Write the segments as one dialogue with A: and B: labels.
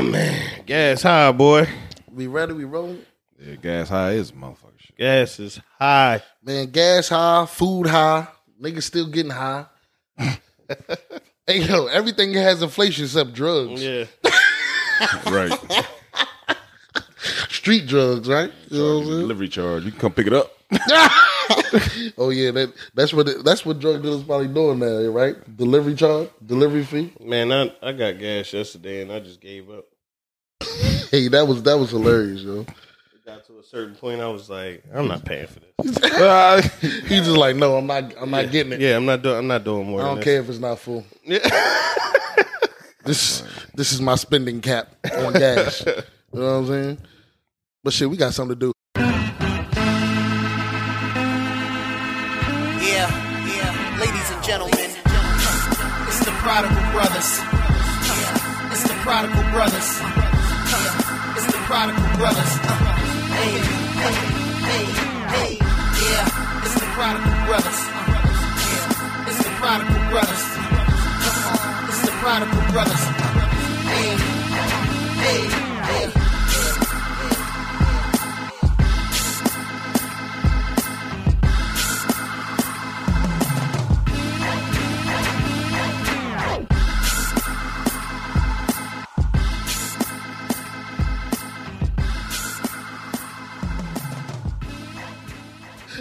A: Oh man, gas high, boy.
B: We ready? We rolling?
C: Yeah, gas high is motherfucker shit.
A: Gas is high.
B: Man, gas high, food high, niggas still getting high. hey yo, everything has inflation except drugs.
A: Yeah.
C: Right.
B: Street drugs, right? You know what I'm saying?
C: Delivery charge. You can come pick it up.
B: Oh yeah, that that's what it, that's what drug dealers probably doing now, right? Delivery charge, delivery fee.
A: Man, I I got gas yesterday and I just gave up.
B: Hey, that was that was hilarious, yo.
A: It got to a certain point, I was like, I'm not paying for this.
B: He's just like, no, I'm not, I'm not getting it.
A: Yeah, I'm not doing. I'm not doing more.
B: I don't
A: this.
B: care if it's not full.
A: Yeah.
B: This this is my spending cap on gas. you know what I'm saying? But shit, we got something to do.
D: Prodigal Brothers. Yeah, it's the Prodigal Brothers. Uh, Hey, hey, hey, hey, yeah, it's the Prodigal Brothers. Uh, Yeah, it's the Prodigal Brothers. Uh, It's the Prodigal Brothers. Uh, Hey, hey, yeah.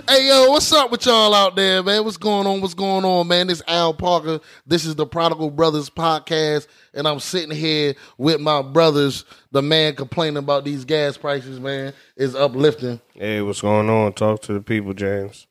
B: Hey yo, what's up with y'all out there, man? What's going on? What's going on, man? This Al Parker. This is the Prodigal Brothers podcast, and I'm sitting here with my brothers. The man complaining about these gas prices, man, is uplifting.
A: Hey, what's going on? Talk to the people, James.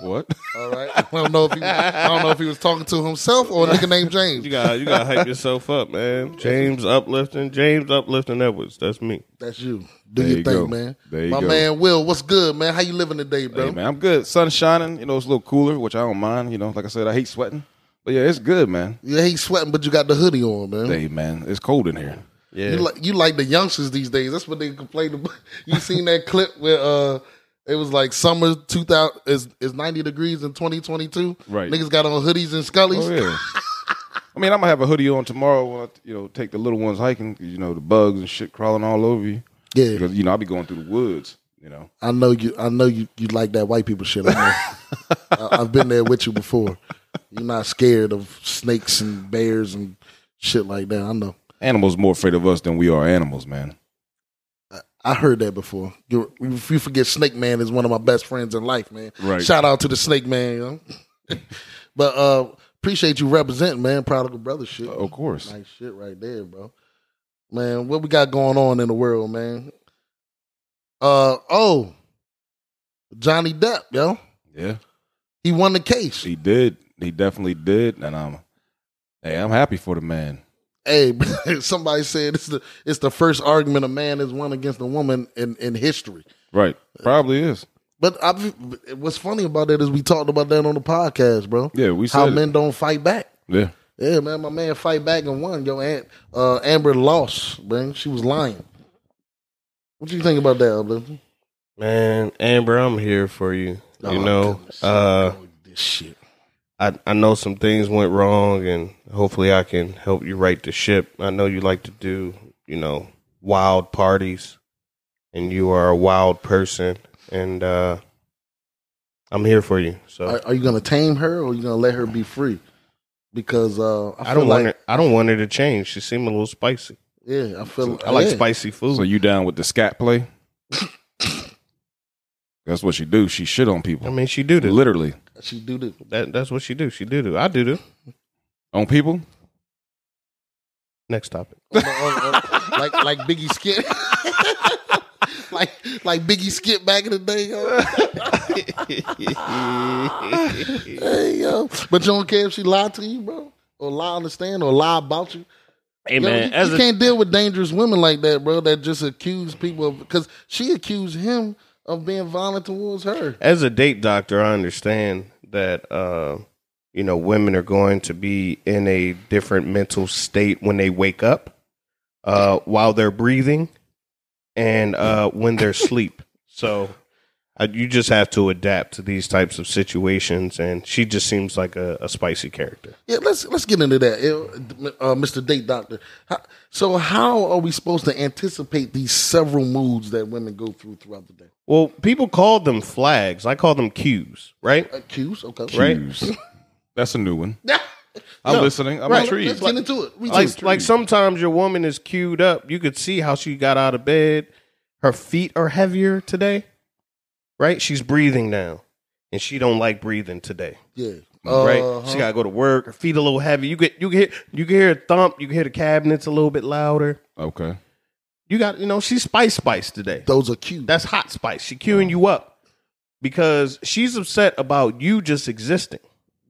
C: What?
B: All right. I don't know if he, I don't know if he was talking to himself or a nigga named James.
A: You got you got to hype yourself up, man. James uplifting, James uplifting Edwards. That's me.
B: That's you. Do
C: There
B: your
C: you
B: thing,
C: go.
B: man.
C: There you
B: my
C: go.
B: man Will, what's good, man? How you living today, bro?
C: Hey, man, I'm good. Sun's shining. You know, it's a little cooler, which I don't mind. You know, like I said, I hate sweating. But yeah, it's good, man.
B: You ain't sweating, but you got the hoodie on, man.
C: Hey, man, it's cold in here.
A: Yeah.
B: You like you like the youngsters these days. That's what they complain about. You seen that clip where uh it was like summer two thousand is is ninety degrees in twenty twenty two.
C: Right.
B: Niggas got on hoodies and scullies.
C: Oh yeah. I mean, I'm gonna have a hoodie on tomorrow. When I, you know, take the little ones hiking. 'cause, You know, the bugs and shit crawling all over you.
B: Yeah.
C: Because you know, I'll be going through the woods. You know.
B: I know you I know you you like that white people shit. I know. I, I've been there with you before. You're not scared of snakes and bears and shit like that. I know.
C: Animals more afraid of us than we are animals, man.
B: I heard that before. You, if you forget, Snake Man is one of my best friends in life, man.
C: Right.
B: Shout out to the Snake Man. You know? but uh appreciate you representing, man. Prodigal brother shit.
C: Of course.
B: Nice shit right there, bro. Man, what we got going on in the world, man? Uh oh, Johnny Depp, yo,
C: Yeah.
B: he won the case.
C: He did. He definitely did. And um, hey, I'm happy for the man.
B: Hey, somebody said it's the it's the first argument a man has won against a woman in in history.
C: Right. Probably is.
B: But I, what's funny about that is we talked about that on the podcast, bro.
C: Yeah, we
B: how
C: said it.
B: men don't fight back.
C: Yeah.
B: Yeah, man, my man fight back and won. Yo, Aunt, uh, Amber lost, man. She was lying. What you think about that, Uplifting?
A: Man, Amber, I'm here for you.
B: Oh,
A: you know,
B: goodness.
A: uh,
B: this shit.
A: I I know some things went wrong, and hopefully I can help you right the ship. I know you like to do, you know, wild parties, and you are a wild person, and uh, I'm here for you. So
B: Are, are you gonna tame her or are you gonna let her be free? Because uh, I,
A: I, don't
B: like,
A: want her. I don't want her to change. She seemed a little spicy.
B: Yeah, I feel.
A: I like
B: yeah.
A: spicy food.
C: So you down with the scat play? That's what she do. She shit on people.
A: I mean, she do do.
C: Literally.
B: She do do.
A: That that's what she do. She do do. I do do.
C: On people?
A: Next topic.
B: Oh, oh, oh, like like Biggie Skit. like like Biggie Skit back in the day. Yo. hey yo, but you don't care if she lied to you, bro, or lie on the stand, or lie about you.
A: Hey
B: Yo,
A: man,
B: you,
A: as
B: you
A: a,
B: can't deal with dangerous women like that, bro. That just accuse people of because she accused him of being violent towards her.
A: as a date doctor, I understand that uh, you know women are going to be in a different mental state when they wake up, uh, while they're breathing, and uh, when they're asleep. So you just have to adapt to these types of situations, and she just seems like a, a spicy character.
B: Yeah, let's let's get into that, uh, Mr. Date Doctor. How, so, how are we supposed to anticipate these several moods that women go through throughout the day?
A: Well, people call them flags. I call them cues, right?
B: Uh, cues, okay,
A: Right.
C: Cues. That's a new one.
B: Yeah.
C: I'm
A: No.
C: listening. I'm
A: Right.
C: intrigued.
B: Let's get into it. We
A: Like, like sometimes your woman is queued up. You could see how she got out of bed. Her feet are heavier today, right? She's breathing now, and she don't like breathing today.
B: yeah,
A: right?
B: Uh-huh.
A: She gotta go to work. Her feet a little heavy. You get you can hear you can hear a thump. You can hear the cabinets a little bit louder.
C: Okay.
A: You got you know she's spice spice today.
B: Those are cues.
A: That's hot spice. She queuing you up because she's upset about you just existing.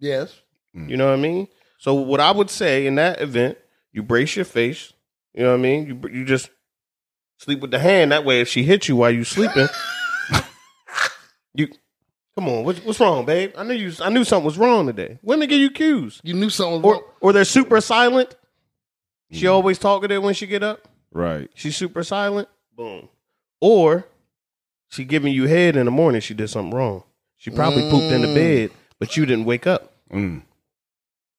B: yes. Mm.
A: You know what I mean? So what I would say in that event, you brace your face. You know what I mean? You you just sleep with the hand. That way, if she hits you while you sleeping, you come on. What's, what's wrong, babe? I knew you. I knew something was wrong today. Women give you cues.
B: You knew something was
A: or
B: wrong.
A: or they're super silent. She mm. always talkative when she get up.
C: Right.
A: She's super silent. Boom. Or she giving you head in the morning. She did something wrong. She probably pooped in the
B: Mm.
A: bed, but you didn't wake up.
C: Mm.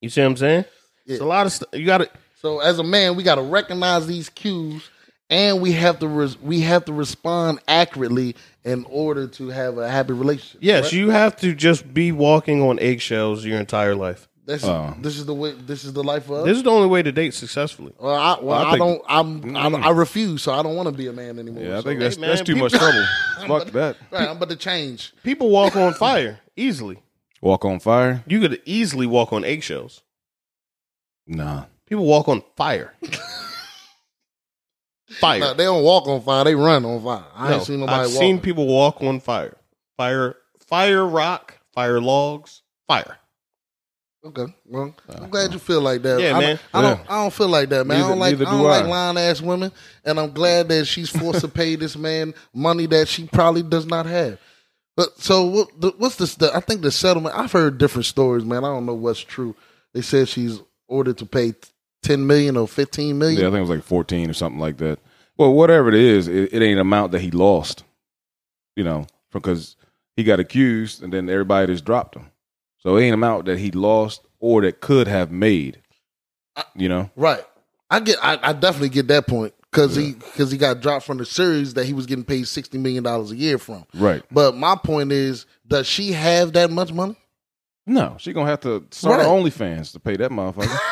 A: You see what I'm saying?
B: Yeah.
A: It's a lot of stuff. You got to.
B: So as a man, we got to recognize these cues, and we have to res- we have to respond accurately in order to have a happy relationship.
A: Yes,
B: right?
A: you have to just be walking on eggshells your entire life.
B: This,
C: Oh.
B: this is the way. This is the life of.
A: This is the only way to date successfully.
B: well, I, well,
C: I
B: I,
C: think-
B: don't. I'm. Mm. I, I refuse. So I don't want to be a man anymore.
C: Yeah, I
B: so-
C: think that's
A: man,
C: that's too
A: people-
C: much trouble. Fuck that.
B: Right, I'm about to change.
A: People walk on fire easily.
C: Walk on fire?
A: You could easily walk on eggshells.
C: Nah.
A: People walk on fire. fire.
B: Nah, they don't walk on fire. They run on fire. I
A: No,
B: ain't seen nobody
A: I've
B: walk.
A: seen people walk on fire. Fire, fire rock, fire logs, fire.
B: Okay, well, uh, I'm glad you feel like that.
A: Yeah,
B: I,
A: man.
B: I don't. I don't feel like that, man. I don't like. I
C: neither
B: don't
C: do
B: like lying ass women, and I'm glad that she's forced to pay this man money that she probably does not have. But so what? The, what's this? The, I think the settlement. I've heard different stories, man. I don't know what's true. They said she's ordered to pay ten million or fifteen million.
C: Yeah, I think it was like 14 or something like that. Well, whatever it is, it, it ain't an amount that he lost, you know, because he got accused and then everybody just dropped him. So it ain't amount that he lost or that could have made, you know?
B: Right. I get. I, I definitely get that point because he because he got dropped from the series that he was getting paid sixty million dollars a year from.
C: Right.
B: But my point is, does she have that much money?
C: No, she going to have to start
B: Right.
C: her OnlyFans to pay that motherfucker.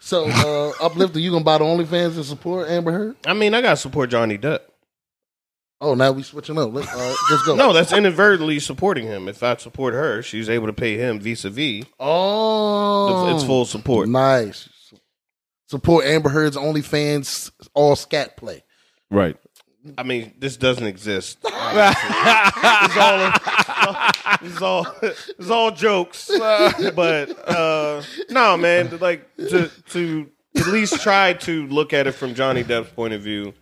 B: So, uh, uplifter, you gonna buy the OnlyFans and support Amber Heard?
A: I mean, I gotta support Johnny Depp.
B: Oh, now we switching up. Let's, uh, let's go.
A: No, that's inadvertently supporting him. If I support her, she's able to pay him vis-a-vis.
B: Oh,
A: It's full support.
B: Nice. Support Amber Heard's OnlyFans all scat play.
C: right.
A: I mean, this doesn't exist. it's all, it's all, it's all jokes. but uh, no, man, like to to at least try to look at it from Johnny Depp's point of view.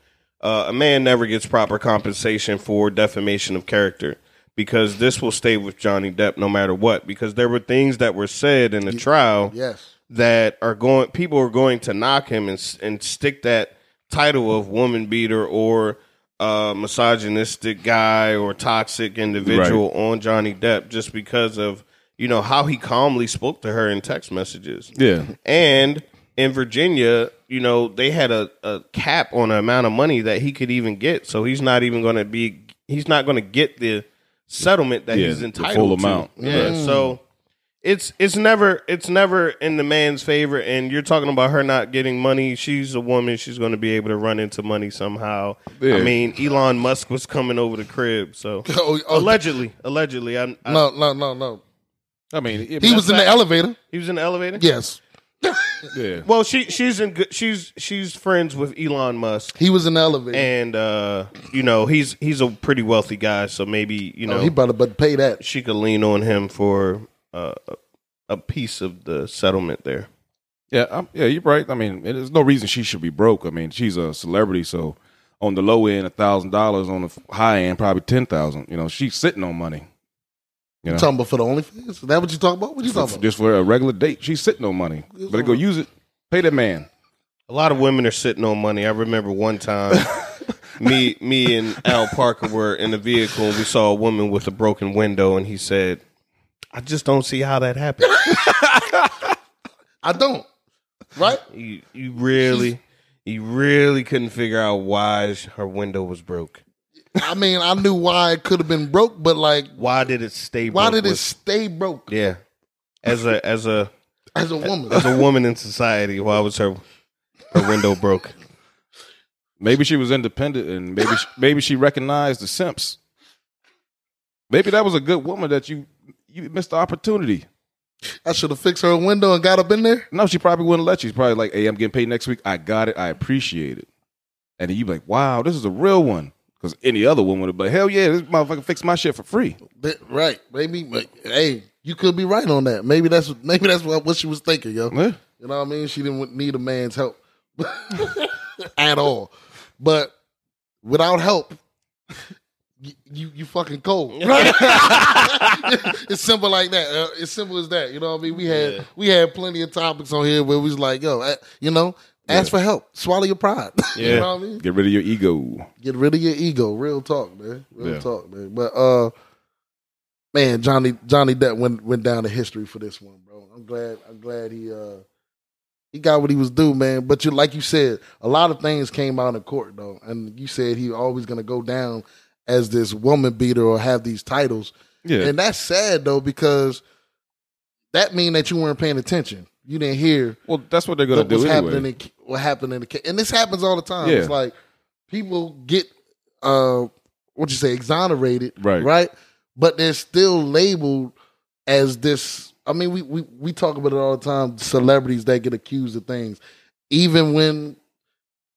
A: Uh, a man never gets proper compensation for defamation of character because this will stay with Johnny Depp no matter what. Because there were things that were said in the trial
B: Yes.
A: that are going people are going to knock him and and stick that title of woman beater or uh, misogynistic guy or toxic individual on Johnny Depp just because of you know how he calmly spoke to her in text messages.
C: Yeah.
A: And in Virginia, you know, they had a, a cap on the amount of money that he could even get. So he's not even going to be, he's not going to get the settlement that
C: Yeah,
A: he's
C: the
A: entitled
C: full
A: to.
C: amount.
A: Yeah. So it's, it's never, it's never in the man's favor. And you're talking about her not getting money. She's a woman. She's going to be able to run into money somehow.
C: Yeah.
A: I mean, Elon Musk was coming over the crib. So
B: Oh, oh,
A: allegedly, allegedly, I, I,
B: no, no, no, no.
C: I mean,
B: He was in the elevator.
A: he was in the elevator.
B: Yes,
C: yeah.
A: Well, she she's in good. She's she's friends with Elon Musk,
B: he was in the elevator.
A: and uh, you know he's he's a pretty wealthy guy, so maybe you know
B: oh, he better but pay that.
A: she could lean on him for uh, a- a piece of the settlement there.
C: Yeah, I'm, yeah, you're right. I mean, there's no reason she should be broke. I mean, she's a celebrity, so on the low end, a thousand dollars. On the f- high end, probably ten thousand. You know, she's sitting on money. You know,
B: talking about for the OnlyFans? Is that what you talking about? What you
C: for-
B: talking about?
C: just for a regular date, she's sitting on money. Better go use it. Pay that man.
A: A lot of women are sitting on money. I remember one time me me and Al Parker were in a vehicle and we saw a woman with a broken window and he said, I just don't see how that happened.
B: I don't. Right?
A: you you really you really couldn't figure out why her window was broke.
B: I mean, I knew why it could have been broke, but like,
A: Why did it stay broke?
B: why did it
A: was-
B: stay broke
A: Yeah. As a as a
B: as a woman?
A: as a woman in society, why was her her window broke?
C: Maybe she was independent, and maybe she, maybe she recognized the simps. Maybe that was a good woman that you you missed the opportunity.
B: I should have fixed her window and got up in there.
C: No, she probably wouldn't let you. She's probably like, "Hey, I'm getting paid next week. I got it. I appreciate it." And then you be like, "Wow, this is a real one." Because any other woman would have been, "Hell yeah, this motherfucker fixed my shit for free."
B: But- right? Maybe. but, hey, you could be right on that. Maybe that's maybe that's what, what she was thinking, yo.
C: Yeah.
B: You know what I mean? She didn't need a man's help at all. But without help, you you, you fucking cold. it's simple like that. Uh, It's simple as that. You know what I mean? We had we had plenty of topics on here where we was like, yo, you know, ask for help, swallow your pride. you
A: Yeah.
B: know what I mean?
C: Get rid of your ego.
B: Get rid of your ego. Real talk, man. Real
C: Yeah.
B: talk, man. But uh, man, Johnny Johnny Depp went went down to history for this one, bro. I'm glad. I'm glad he uh he got what he was due, man. But you like you said, a lot of things came out in court though, and you said he always gonna go down as this woman beater or have these titles,
C: Yeah,
B: and that's sad though because that mean that you weren't paying attention. You didn't hear
C: well, that's what they're gonna do
B: was
C: anyway.
B: happening in, what happened in the case. And this happens all the time.
C: Yeah.
B: It's like people get uh what you say, exonerated.
C: Right.
B: Right. But they're still labeled as this I mean, we, we we talk about it all the time, celebrities that get accused of things. Even when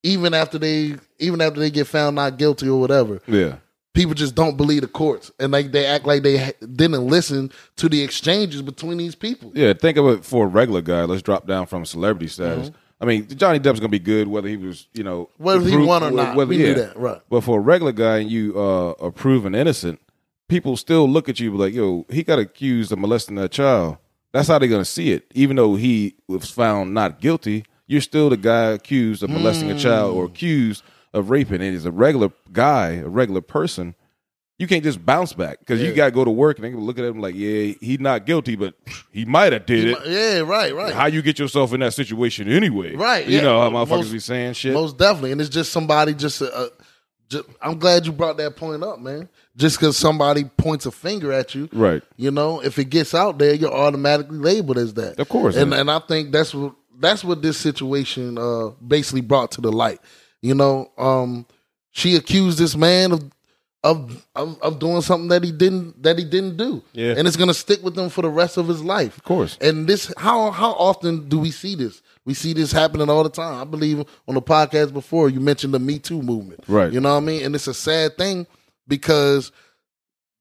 B: even after they even after they get found not guilty or whatever,
C: yeah,
B: people just don't believe the courts and like they act like they didn't listen to the exchanges between these people.
C: yeah. Think of it for a regular guy. Let's drop down from celebrity status.
B: Mm-hmm.
C: I mean, Johnny Depp's gonna be good whether he was, you know,
B: Whether he won or not,
C: whether-
B: we knew that, right?
C: But for a regular guy and you uh, are proven innocent, people still look at you like, yo, he got accused of molesting that child. That's how they're gonna see it. Even though he was found not guilty, you're still the guy accused of molesting a child
B: Hmm.
C: or accused of raping. And he's a regular guy, a regular person, you can't just bounce back because you got to go to work and they can look at him like, yeah, he's not guilty, but he might have did it.
B: Yeah, right, right.
C: How you get yourself in that situation anyway?
B: Right,
C: You
B: yeah.
C: know how motherfuckers
B: Most-
C: be saying shit.
B: Most definitely, and it's just somebody just. Uh, uh, ju- I'm glad you brought that point up, man. Just because somebody points a finger at you,
C: right.
B: you know, if it gets out there, you're automatically labeled as that.
C: Of course,
B: and
C: yeah.
B: and I think that's what that's what this situation uh, basically brought to the light. You know, um, she accused this man of. Of, of of doing something that he didn't that he didn't do,
A: Yeah.
B: and it's gonna stick with him for the rest of his life.
C: Of course.
B: And this, how how often do we see this? We see this happening all the time. I believe on the podcast before you mentioned the Me Too movement,
C: Right.
B: You know what I mean? And it's a sad thing because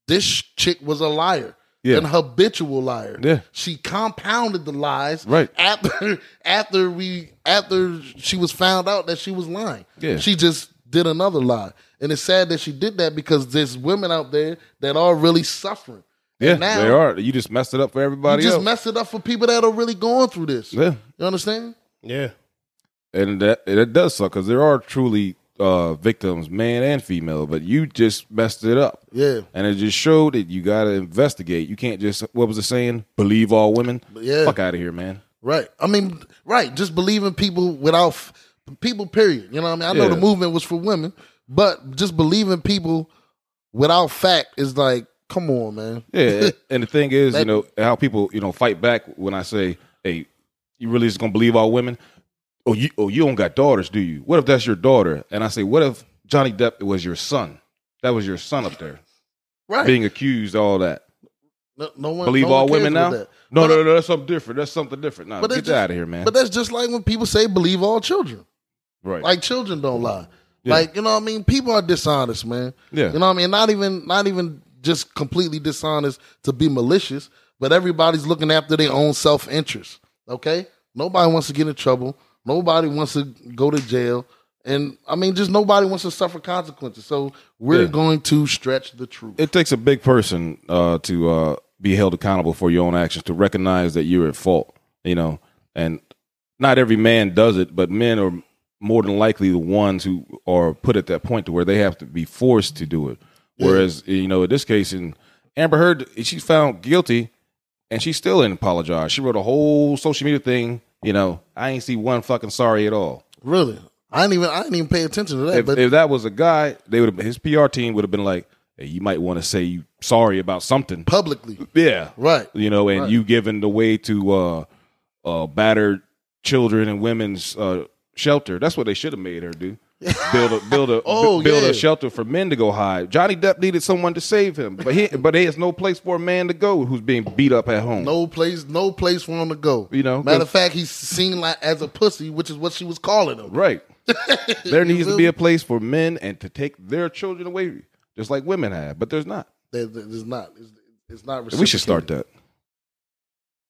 B: this chick was a liar,
C: Yeah.
B: an habitual liar.
C: Yeah.
B: she compounded the lies,
C: Right.
B: After after we after she was found out that she was lying,
C: Yeah.
B: she just did another lie. And it's sad that she did that because there's women out there that are really suffering.
C: Yeah,
B: And now-
C: they are. You just messed it up for everybody
B: you just
C: else.
B: messed it up for people that are really going through this.
C: yeah,
B: You understand?
A: Yeah.
C: and that it does suck because there are truly uh, victims, man and female, but you just messed it up.
B: Yeah.
C: And it just showed that you got to investigate. You can't just what was the saying? Believe all women.
B: Yeah.
C: fuck out of here, man.
B: Right. I mean, right. Just believing people without f- people. Period. You know what I mean? I know
C: Yeah.
B: the movement was for women, but just believing people without fact is like, come on, man.
C: Yeah, and the thing is, you know, how people, you know, fight back when I say, "Hey, you really just gonna believe all women?" Oh, you, oh, you don't got daughters, do you? What if that's your daughter? And I say, what if Johnny Depp was your son? That was your son up there
B: Right.
C: being accused, all that.
B: no, no one
C: Believe
B: no
C: all
B: cares
C: women now? No,
B: But-
C: no, no, that's something different. That's something different. No,
B: But
C: get
B: just-
C: out of here, man.
B: But that's just like when people say believe all children.
C: Right.
B: Like children don't lie.
C: Yeah.
B: Like you know what I mean? People are dishonest, man.
C: Yeah.
B: You know what I mean? Not even not even just completely dishonest to be malicious, but everybody's looking after their own self interest. Okay? Nobody wants to get in trouble. Nobody wants to go to jail. And I mean, just nobody wants to suffer consequences. So we're
C: Yeah.
B: going to stretch the truth.
C: it takes a big person uh, to uh, be held accountable for your own actions, to recognize that you're at fault, you know, and not every man does it, but men are more than likely the ones who are put at that point to where they have to be forced to do it. Whereas you know, in this case, in Amber Heard, she's found guilty, and she still didn't apologize. She wrote a whole social media thing. You know, I ain't see one fucking sorry at all.
B: Really, I didn't even I didn't even pay attention to that.
C: If,
B: but
C: if that was a guy, they would have his PR team would have been like, hey, you might want to say you sorry about something.
B: publicly,
C: Yeah,
B: right?
C: you know, and
B: Right.
C: you giving the way to uh, uh, battered children and women's uh, shelter. That's what they should have made her do. Build a build a
B: Oh,
C: bu- build
B: yeah.
C: a shelter for men to go hide. Johnny Depp needed someone to save him, but he but there's no place for a man to go who's being beat up at home.
B: No place, no place for him to go.
C: You know,
B: matter of fact, he's seen like as a pussy, which is what she was calling him.
C: Right. there needs to be a place for men and to take their children away, just like women have, but there's not.
B: There- there- There's not. It's, it's not.
C: We should start that.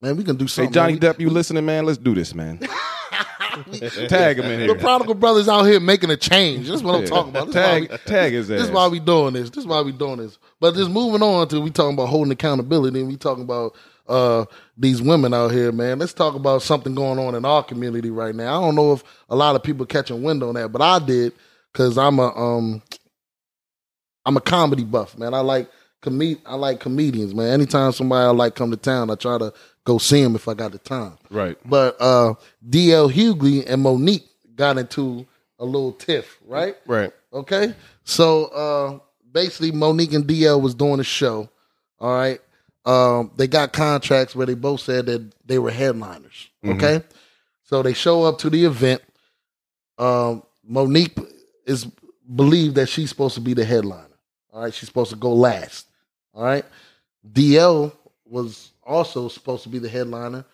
B: Man, we can do something. Hey.
C: Johnny
B: man.
C: Depp, you listening, man? Let's do this, man. Tag him in here.
B: The prodigal brothers out here making a change. That's what I'm talking about. This
C: Tag,
B: is we,
C: tag ass.
B: this is why we doing this. This is why we doing this. But just moving on to we talking about holding accountability and we talking about uh these women out here, man. Let's talk about something going on in our community right now. I don't know if a lot of people catching wind on that, but I did because I'm a um I'm a comedy buff, man. I like comed I like comedians, man. Anytime somebody I like come to town, I try to go see them if I got the time.
C: right.
B: But uh DL Hughley and Monique got into a little tiff, right?
A: Right.
B: Okay. So uh basically Monique and DL was doing a show. All right. Um they got contracts where they both said that they were headliners. Okay. So they show up to the event. Um Monique is believed that she's supposed to be the headliner. All right, she's supposed to go last. All right. DL was also supposed to be the headliner.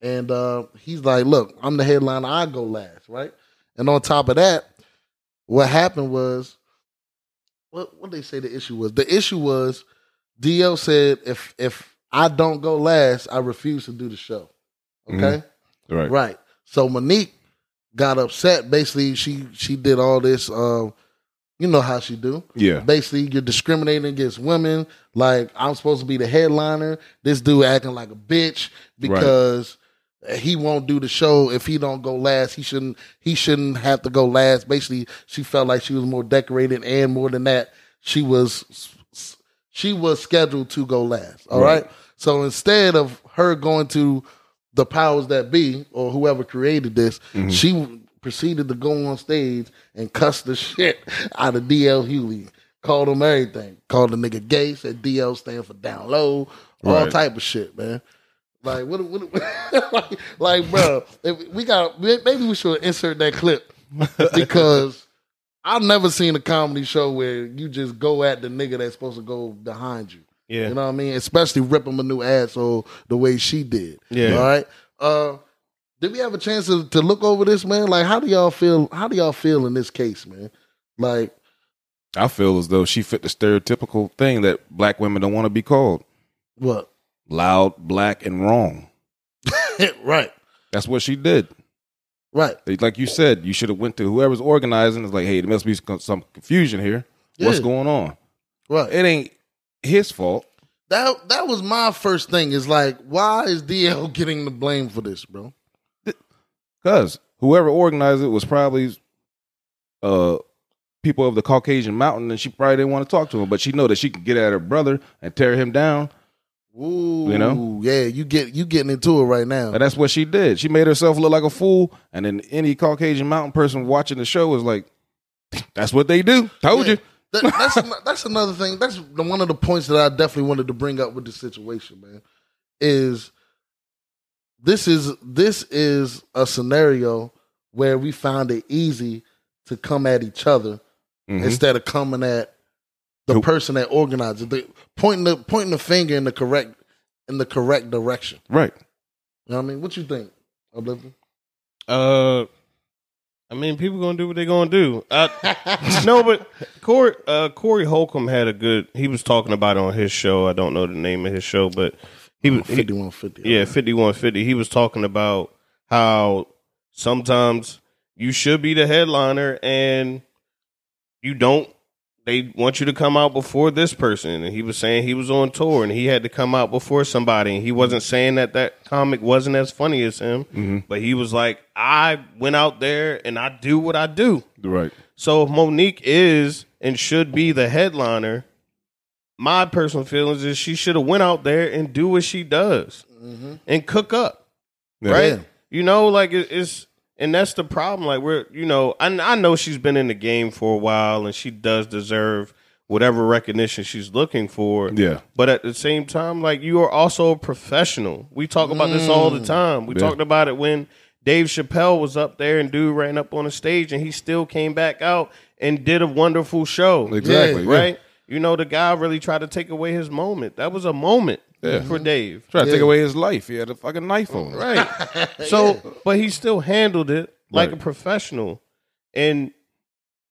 B: And uh, he's like, look, I'm the headliner, I go last, right? And on top of that, what happened was what what they say the issue was? The issue was DL said if if I don't go last, I refuse to do the show. Okay?
C: Right.
B: Right. So Monique got upset. Basically, she she did all this um, you know how she do.
C: Yeah.
B: Basically, you're discriminating against women. Like I'm supposed to be the headliner. This dude acting like a bitch because he won't do the show if he don't go last. He shouldn't. He shouldn't have to go last. Basically, she felt like she was more decorated, and more than that, she was she was scheduled to go last. All right.
C: Right.
B: So instead of her going to the powers that be or whoever created this, mm-hmm. she proceeded to go on stage and cuss the shit out of DL Hughley. Called him everything. Called the nigga gay. Said DL stand for down low. All
C: Right.
B: type of shit, man. Like what? what like, like, bro, if we got maybe we should insert that clip because I've never seen a comedy show where you just go at the nigga that's supposed to go behind you.
A: Yeah.
B: You know what I mean? Especially rip him a new asshole the way she did.
A: Yeah.
B: All right. Uh did we have a chance to, to look over this, man? Like how do y'all feel how do y'all feel in this case, man? Like
C: I feel as though she fit the stereotypical thing that black women don't want to be called
B: what?
C: loud, black, and wrong.
B: right.
C: That's what she did.
B: Right.
C: Like you said, you should have went to whoever's organizing. It's like, hey, there must be some confusion here. What's going on?
B: Right.
C: It ain't his fault.
B: That that was my first thing. Is like, why is DL getting the blame for this, bro?
C: Cause whoever organized it was probably uh people of the Caucasian mountain, and she probably didn't want to talk to him. But she know that she could get at her brother and tear him down,
B: Ooh,
C: You know?
B: yeah, you get you getting into it right now.
C: and that's what she did. She made herself look like a fool, and then any Caucasian mountain person watching the show was like, "That's what they do." Told
B: Yeah.
C: you.
B: That, that's that's another thing. That's the, one of the points that I definitely wanted to bring up with the situation, man. Is this is this is a scenario where we found it easy to come at each other
C: Mhm.
B: instead of coming at the
C: Who-
B: person that organizes it, the, pointing the pointing the finger in the correct in the correct direction.
C: Right.
B: You know what I mean? What you think, Oblivion?
A: Uh, I mean, people gonna do what they gonna do. I, no, but Corey uh, Corey Holcomb had a good. He was talking about it on his show. I don't know the name of his show, but he was
B: Fifty one fifty.
A: yeah fifty one fifty. He was talking about how sometimes you should be the headliner and you don't they want you to come out before this person, and he was saying he was on tour and he had to come out before somebody, and he wasn't saying that that comic wasn't as funny as him, mm-hmm. but he was like, I went out there and I do what I do.
C: Right.
A: So if Monique is and should be the headliner, my personal feelings is she should have went out there and do what she does and cook up,
C: Yeah.
A: right? You know, like it, it's and that's the problem. Like we're, you know, I I know she's been in the game for a while and she does deserve whatever recognition she's looking for.
C: Yeah.
A: But at the same time, like you are also a professional. We talk about this all the mm. time. We
C: Yeah.
A: talked about it when Dave Chappelle was up there and dude ran up on the stage and he still came back out and did a wonderful show.
C: Exactly. yeah.
A: Right? You know, the guy really tried to take away his moment. That was a moment for mm-hmm. Dave.
C: Try to take away his life. He had a fucking knife on him.
A: Right. So, but he still handled it like
C: Right.
A: a professional. And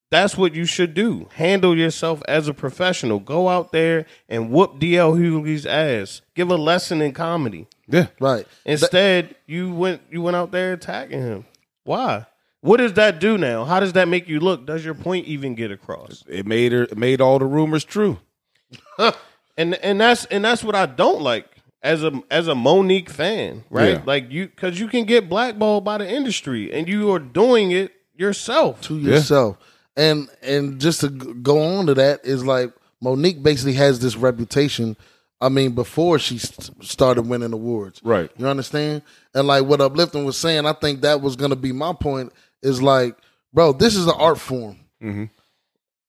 A: that's what you should do. Handle yourself as a professional. Go out there and whoop DL Hughley's ass. Give a lesson in comedy.
C: Yeah.
B: Right.
A: Instead, you went you went out there attacking him. Why? What does that do now? How does that make you look? Does your point even get across?
C: It made her it made all the rumors true.
A: and and that's and that's what I don't like as a as a Monique fan, right?
C: Yeah.
A: Like you because you can get blackballed by the industry, and you are doing it yourself.
B: to yourself. And and just to go on to that is like Monique basically has this reputation. I mean, before she started winning awards,
C: Right.
B: You understand? And like what Uplifting was saying, I think that was going to be my point. Is like, bro, this is an art form. Mm-hmm.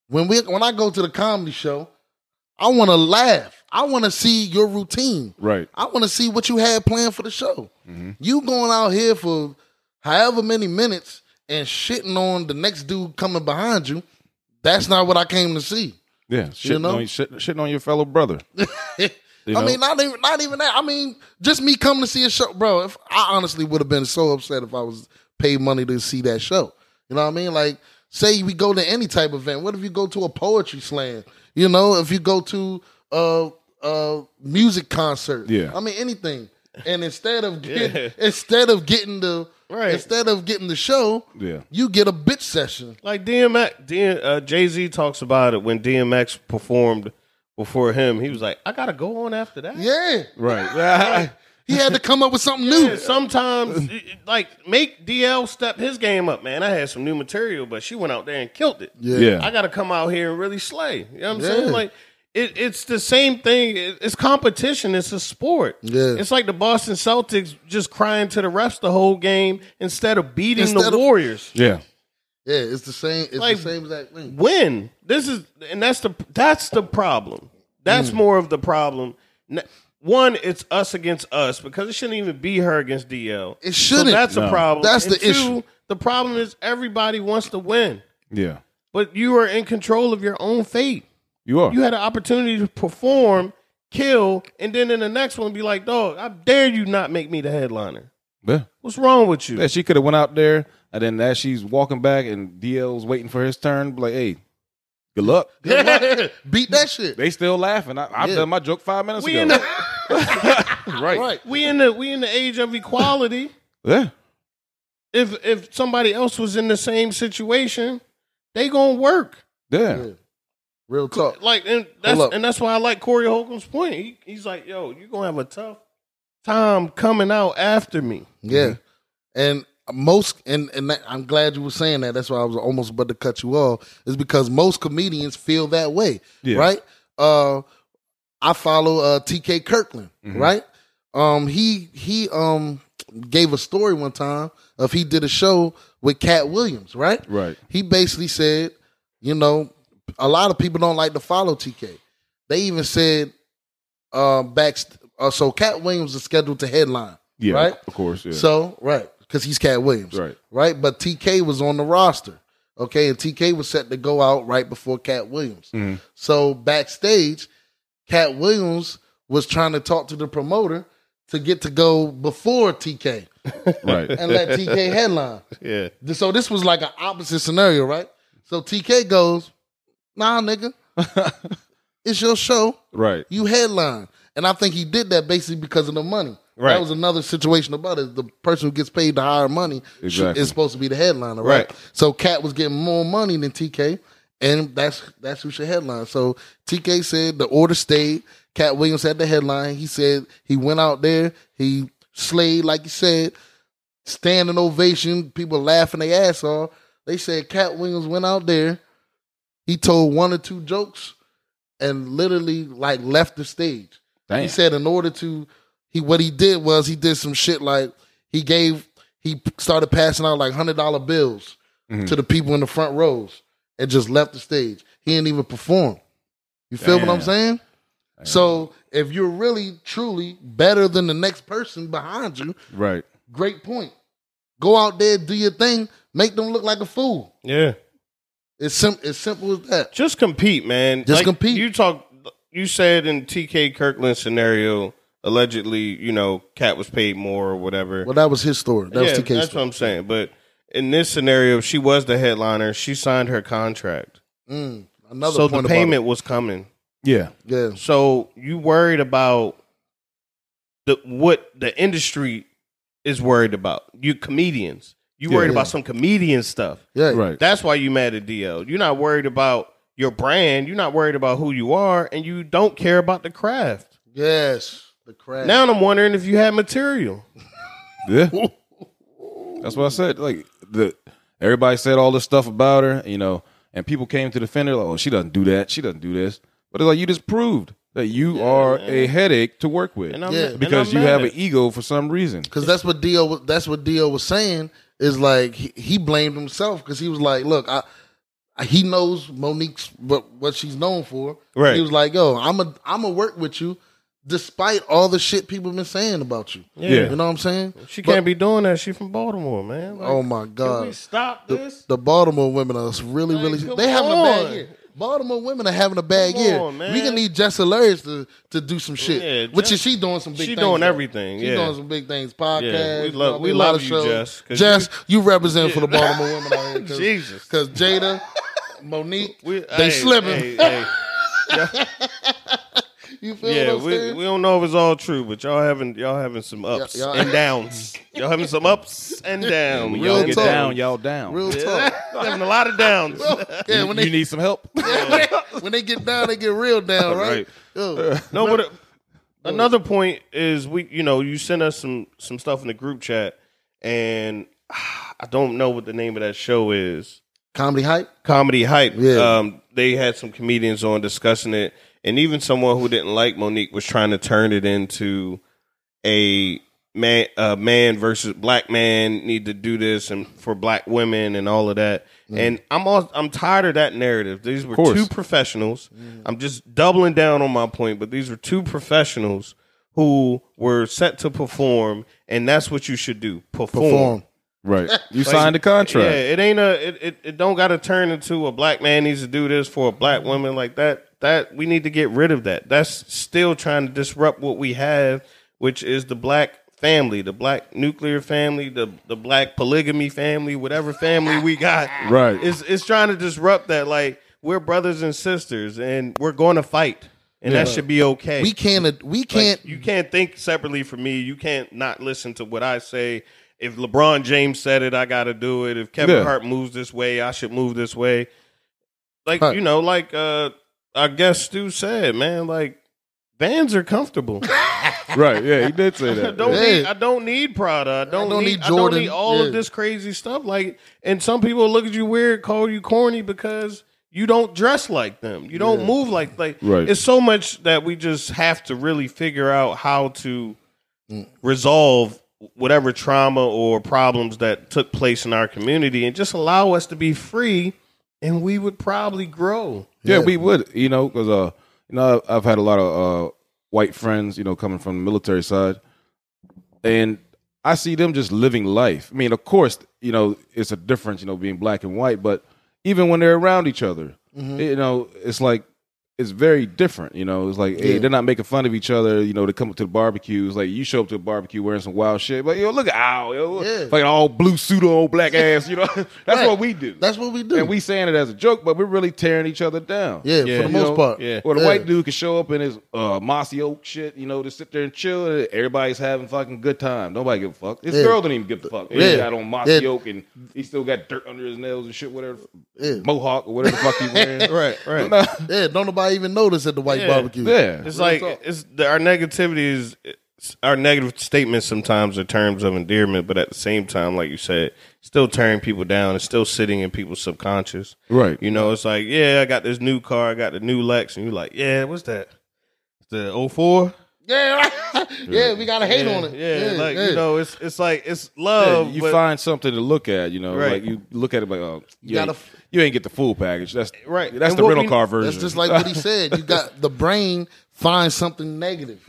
B: When we when I go to the comedy show, I want to laugh. I want to see your routine.
C: Right.
B: I want to see what you had planned for the show. Mm-hmm. You going out here for however many minutes and shitting on the next dude coming behind you. That's not what I came to see.
C: Yeah. Shitting,
B: know?
C: on, shit, shitting on your fellow brother. You
B: I mean, not even not even that. I mean, just me coming to see a show, bro. If I honestly would have been so upset if I was paid money to see that show. You know what I mean? Like, say we go to any type of event. What if you go to a poetry slam? You know, if you go to a a music concert.
C: Yeah.
B: I mean anything. And instead of getting, instead of getting the
A: Right.
B: instead of getting the show,
C: Yeah.
B: you get a bitch session.
A: Like DMX, D, uh, Jay Z talks about it when DMX performed before him. He was like, "I gotta go on after that."
B: Yeah.
C: Right.
B: He had to come up with something new.
A: Yeah, sometimes, like, make DL step his game up, man. I had some new material, but she went out there and killed it.
B: Yeah.
C: Yeah.
A: I got to come out here and really slay. You know what I'm
B: Yeah.
A: saying? Like, it, it's the same thing. It- It's competition. It's a sport.
B: Yeah.
A: It's like the Boston Celtics just crying to the refs the whole game instead of beating
B: Instead
A: the
B: of-
A: Warriors.
C: Yeah.
B: Yeah, it's the same. It's
A: Like-
B: the same exact thing.
A: Win. This is, and that's the that's the problem. That's
B: Mm.
A: more of the problem. N- One, it's us against us because it shouldn't even be her against DL.
B: It shouldn't.
A: So that's a problem.
B: That's
A: And
B: the issue.
A: The problem is everybody wants to win,
C: Yeah.
A: but you are in control of your own fate.
C: You are.
A: You had an opportunity to perform, kill, and then in the next one be like, dog, I dare you not make me the headliner.
C: yeah.
A: What's wrong with you?
C: Yeah, she could have went out there, and then as she's walking back, and DL's waiting for his turn, be like, "Hey, good luck."
B: Beat that shit.
C: They still laughing. I, I've
B: Yeah.
C: done my joke five minutes
A: we
C: ago.
A: in the
C: right.
B: Right.
A: we in the we in the age of equality.
C: Yeah.
A: if if somebody else was in the same situation, they gonna work.
C: Yeah.
B: Yeah. Real talk.
A: Like and that's
B: up.
A: and that's why I like Corey Holcomb's point. He, he's like, yo, you gonna have a tough time coming out after me.
B: Yeah. Mm-hmm. And most and and that, I'm glad you were saying that. That's why I was almost about to cut you off. Is because most comedians feel that way,
C: Yeah.
B: right? Uh, I follow uh, TK Kirkland, right? Um, he he um gave a story one time of he did a show with Katt Williams, right?
C: Right.
B: He basically said, you know, a lot of people don't like to follow TK. They even said, uh, back. Uh, so Katt Williams is scheduled to headline,
C: Yeah.
B: right?
C: Of course. Yeah.
B: So right, because he's Katt Williams,
C: Right.
B: Right, but TK was on the roster, okay, and TK was set to go out right before Katt Williams.
C: Mm-hmm.
B: So backstage, Katt Williams was trying to talk to the promoter to get to go before TK
C: right.
B: and let TK headline.
A: Yeah.
B: So this was like an opposite scenario, right? So TK goes, "Nah, nigga, it's your show.
C: right.
B: You headline." And I think he did that basically because of the money.
A: Right.
B: That was another situation about it. The person who gets paid the higher money
C: Exactly.
B: is supposed to be the headliner, right?
A: Right.
B: So Katt was getting more money than TK, and that's that's who should headline. So TK said the order stayed. Katt Williams had the headline. He said he went out there, he slayed like he said, standing ovation, people laughing their ass off. They said Katt Williams went out there, he told one or two jokes, and literally like left the stage.
C: Damn.
B: He said in order to he what he did was he did some shit like he gave he started passing out like hundred dollar bills mm-hmm. to the people in the front rows and just left the stage. He didn't even perform. You feel what I'm
C: Damn.
B: saying? So if you're really truly better than the next person behind you,
C: right.
B: great point. Go out there, do your thing, make them look like a fool.
A: Yeah.
B: It's sim- as simple as that.
A: Just compete, man.
B: Just compete.
A: You talk. You said in TK Kirkland scenario, allegedly, you know, Katt was paid more or whatever.
B: Well, that was his story. That
A: yeah,
B: was TK's
A: that's
B: story.
A: what I'm saying. But in this scenario, she was the headliner. She signed her contract,
B: Mm, another
A: so
B: point
A: the
B: about
A: payment was coming.
C: Yeah.
B: Yeah.
A: So you worried about the what the industry is worried about. You comedians. You
C: Yeah.
A: worried
B: Yeah.
A: about some comedian stuff.
B: Yeah.
C: Right.
A: That's why you mad at DL. You're not worried about your brand. You're not worried about who you are, and you don't care about the craft.
B: Yes. The crash.
A: Now I'm wondering if you had material.
C: Yeah. That's what I said. Like the everybody said all this stuff about her, you know, and people came to defend her like, oh, she doesn't do that. She doesn't do this. But it's like you just proved that you are a headache to work with.
A: And I'm,
B: Yeah.
A: and
C: because
A: I'm
C: you have an ego for some reason.
B: Because that's what DL. That's what DL was saying. Is like he, he blamed himself because he was like, "Look, I." He knows Monique's what what she's known for.
A: Right.
B: He was like, "Yo, I'm a I'm a work with you, despite all the shit people have been saying about you.
C: Yeah.
B: You know what I'm saying?
A: She
B: But-
A: can't be doing that. She from Baltimore, man. Like,
B: Oh my god.
A: Can we stop this?
B: the Baltimore women are really
A: Like,
B: really they having a bad year. Baltimore women are having a bad
A: Come
B: year.
A: on, man.
B: We gonna need Jess Hilarious to to do some shit.
A: Yeah,
B: Which is she doing some big
A: she
B: things.
A: doing everything,
B: She
A: yeah.
B: doing some big things. Podcast.
A: Yeah, we love- we
B: mean? A lot
A: love you,
B: shows.
A: Jess,
B: Jess, you represent for the Baltimore women out here. Cause,
A: Jesus.
B: Because Jada, Monique,
A: We-
B: they
A: hey,
B: slipping.
A: hey, hey.
B: You feel
A: Yeah,
B: what I'm
A: we,
B: saying?
A: we don't know if it's all true, but y'all having y'all having some ups
B: y'all-
A: and downs. y'all having some ups and downs.
C: When
B: Real
C: y'all get
B: talk.
C: down, y'all down.
B: Real
A: Yeah,
B: talk.
A: having a lot of downs.
B: yeah, when
C: you
B: they
C: need some help?
B: when they get down, they get real down, right?
C: Right.
B: Yo,
A: No, but uh, another point is we, you know, you sent us some some stuff in the group chat, and ah, I don't know what the name of that show is.
B: comedy hype.
A: Comedy hype.
B: Yeah.
A: Um, they had some comedians on discussing it, and even someone who didn't like Monique was trying to turn it into a man, uh, man versus black man need to do this, and for black women and all of that. And I'm all, I'm tired of that narrative. These were two professionals. I'm just doubling down on my point, but these were two professionals who were set to perform, and that's what you should do: perform.
B: Perform.
C: Right. You
A: Like,
C: signed a contract.
A: Yeah, it ain't a it, it, it don't gotta turn into a black man needs to do this for a black woman like that. That we need to get rid of that. That's still trying to disrupt what we have, which is the black family, the black nuclear family, the the black polygamy family, whatever family we got.
C: Right.
A: It's it's trying to disrupt that. Like we're brothers and sisters and we're gonna fight. And that should be okay.
B: We can't. We can't.
A: you can't think separately from me. You can't not listen to what I say. If LeBron James said it, I got to do it. If Kevin
C: Yeah.
A: Hart moves this way, I should move this way. Like
B: Right.
A: you know, like uh I guess Stu said, man, like Vans are comfortable.
C: Right. Yeah, he did say
A: I
C: that.
A: don't
B: Yeah.
A: need I don't need Prada. I don't,
B: don't
A: need,
B: need
A: I don't
B: Jordan.
A: need all
B: Yeah.
A: of this crazy stuff. Like and some people look at you weird, call you corny because you don't dress like them. You don't move like like
C: Right.
A: it's so much that we just have to really figure out how to mm. resolve whatever trauma or problems that took place in our community and just allow us to be free and we would probably grow.
C: Yeah,
B: Yeah.
C: we would, you know, because uh, you know, I've had a lot of uh, white friends, you know, coming from the military side, and I see them just living life. I mean, of course, you know, it's a difference, you know, being black and white, but even when they're around each other, you know, it's like it's very different. You know, it's like hey,
B: Yeah.
C: they're not making fun of each other. You know, they come up to the barbecue. It's like you show up to a barbecue wearing some wild shit, but yo, look at Al, yo,
B: Yeah.
C: like all blue suit on, black ass. You know, that's
B: Right.
C: what we do.
B: That's what we do.
C: and we saying it as a joke, but we're really tearing each other down.
B: yeah,
A: Yeah.
B: for the most
C: know,
B: part.
A: yeah.
C: Or the white dude can show up in his uh, mossy oak shit, you know, to sit there and chill. and Everybody's having fucking good time. Nobody give a fuck. His girl don't even give a fuck. He
B: Yeah.
C: got on mossy oak and he still got dirt under his nails and shit, whatever.
B: Yeah.
C: mohawk or whatever the fuck you wearing.
A: Right, right.
C: No.
B: Yeah, don't nobody even notice at the white
A: Yeah.
B: barbecue.
C: Yeah.
A: It's
B: Real
A: like
B: talk.
A: it's the, our negativity is our negative statements sometimes are terms of endearment, but at the same time, like you said, still tearing people down. It's still sitting in people's subconscious.
C: Right.
A: You know, it's like, yeah, I got this new car, I got the new Lex, and you're like, yeah, what's that? The 04?
B: Yeah, right. yeah, we gotta hate
A: yeah,
B: on it.
A: Yeah, like
B: yeah.
A: you know, it's it's like it's
C: Yeah,
A: love.
C: you
A: but-
C: find something to look at, you know,
A: Right.
C: like you look at it like, oh, you,
B: gotta
C: ain't,
B: f-
C: you ain't get the full package. That's
A: Right.
C: That's
A: And
C: the rental
A: we-
C: car version.
B: That's just like what he said. You got the brain finds something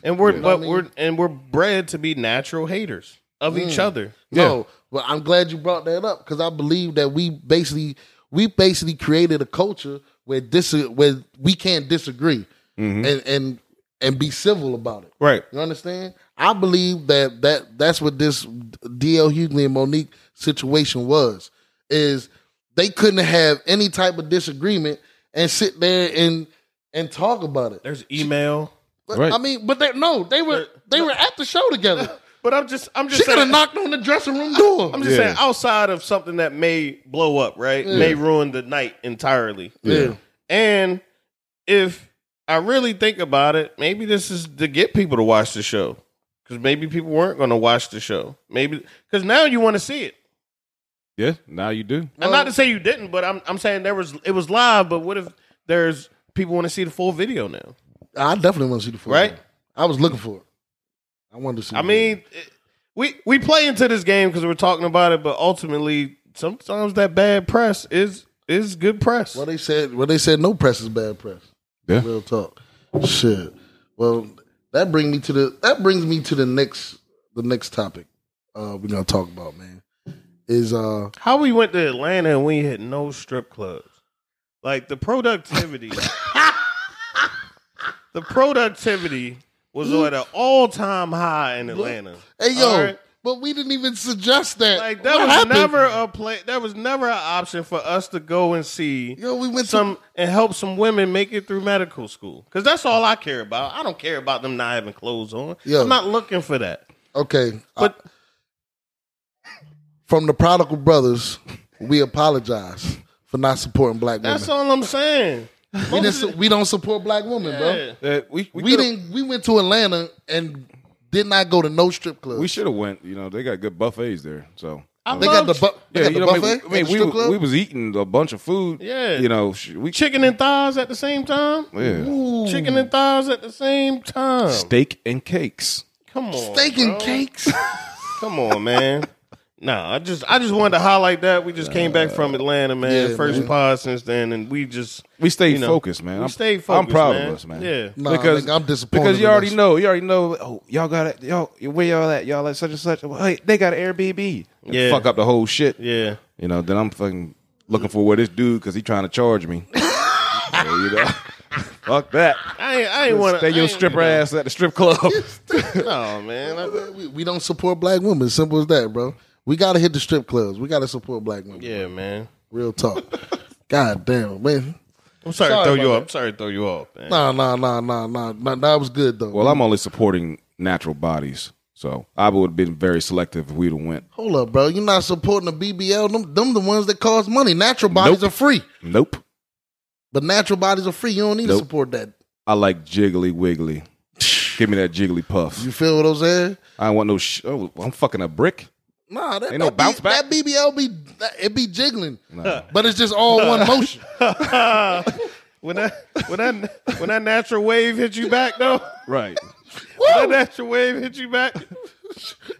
A: and we're
B: You know
A: but
B: what I
A: we're and we're bred to be natural haters of each mm. other.
B: No, but I'm glad you brought that up because I believe that we basically we basically created a culture where dis where we can't disagree mm-hmm. and and and be civil about it.
A: Right.
B: You understand? I believe that that that's what this DL Hughley and Monique situation was. Is they couldn't have any type of disagreement and sit there and and talk about it.
A: There's email.
B: But,
C: Right.
B: I mean, but they no, they were they were at the show together.
A: But I'm just I'm just
B: She could have knocked on the dressing room door.
A: I'm just
C: Yeah.
A: saying outside of something that may blow up, right? May ruin the night entirely.
B: yeah.
A: And if I really think about it, maybe this is to get people to watch the show. Because maybe people weren't going to watch the show. Maybe because now you want to see it.
C: yeah, now you do.
A: and not to say you didn't, but I'm I'm saying there was it was live. But what if there's people want to see the full video now?
B: I definitely want to see the full
A: Right?
B: game. I was looking for it. I wanted to see.
A: I
B: the
A: mean, it- we we play into this game because we're talking about it, but ultimately, sometimes that bad press is is good press.
B: Well, they said. Well, they said no press is bad press.
C: Yeah.
B: Real talk. Shit. Well, that brings me to the. That brings me to the next. The next topic. Uh, we're gonna talk about man is uh
A: How we went to Atlanta and we had no strip clubs. Like the productivity, the productivity was at an all time high in Atlanta.
B: hey yo,
A: All right?
B: But we didn't even suggest that.
A: Like that
B: What
A: was
B: happened?
A: never a play. That was never an option for us to go and see
B: Yo, we went
A: some and help some women make it through medical school. Because that's all I care about. I don't care about them not having clothes on.
B: Yo.
A: I'm not looking for that.
B: Okay,
A: But
B: from the prodigal brothers, we apologize for not supporting black women.
A: that's all I'm saying.
B: we, we don't support black women, bro.
A: Yeah.
C: Uh, we we,
B: We, didn't. We went to Atlanta and did not go to no strip clubs.
C: We should have went. You know, they got good buffets there. So oh,
A: I
B: they got the bu- they
C: yeah,
B: got
C: you
B: the
C: know, I mean,
B: buffet.
C: I
B: at
C: mean,
B: the
C: we,
B: strip
C: was-
B: club?
C: we was eating a bunch of food.
A: Yeah.
C: you know, we
A: chicken and thighs at the same time.
C: yeah,
B: Ooh.
A: Chicken and thighs at the same time.
C: steak and cakes.
A: Come on,
B: steak and cakes.
A: Come on, man. Nah, I just I just wanted to highlight that. We just came back from Atlanta, man.
B: yeah,
A: First
B: man.
A: pod since then, and we just
C: We stayed
A: You know,
C: focused, man.
A: we
C: I'm,
A: stayed
C: I'm proud
A: man.
C: of us, man.
A: Yeah.
B: Nah,
C: because
B: nigga, I'm disappointed
C: because you already
B: us.
C: know. You already know. Oh, y'all got it. Y'all where y'all at? Y'all at such and such. Well, hey, they got an Airbnb.
A: Yeah.
C: fuck up the whole shit.
A: yeah.
C: You know. Then I'm fucking looking for where this dude because he trying to charge me. So, you know, fuck that.
A: I ain't I ain't want
C: Stay your stripper ass at the strip club.
A: No, man. I-
B: we, we don't support black women. Simple as that, bro. We gotta hit the strip clubs. We gotta support black women.
A: yeah, man.
B: Real talk. God damn, man.
A: I'm sorry,
B: Sorry
A: to throw you
B: about
A: off. I'm sorry to throw you off, man.
B: Nah, nah, nah, nah, nah, nah. That was good though.
C: well, I'm only supporting natural bodies, so I would have been very selective if we'd have went.
B: Hold up, bro. You're not supporting the BBL. Them, them the ones that cost money. Natural bodies
C: Nope.
B: are free,
C: Nope.
B: but natural bodies are free. You don't need to support that.
C: I like jiggly wiggly. Give me that jiggly puff.
B: You feel what I'm saying?
C: I don't want no. Sh- oh, I'm fucking a brick.
B: Nah, that,
C: Ain't no
B: that
C: bounce
B: B,
C: back?
B: That BBL be that, it be jiggling,
C: No.
B: but it's just all one motion.
A: when that when that when that natural wave hit you back though,
C: right.
A: when that natural wave hit you back.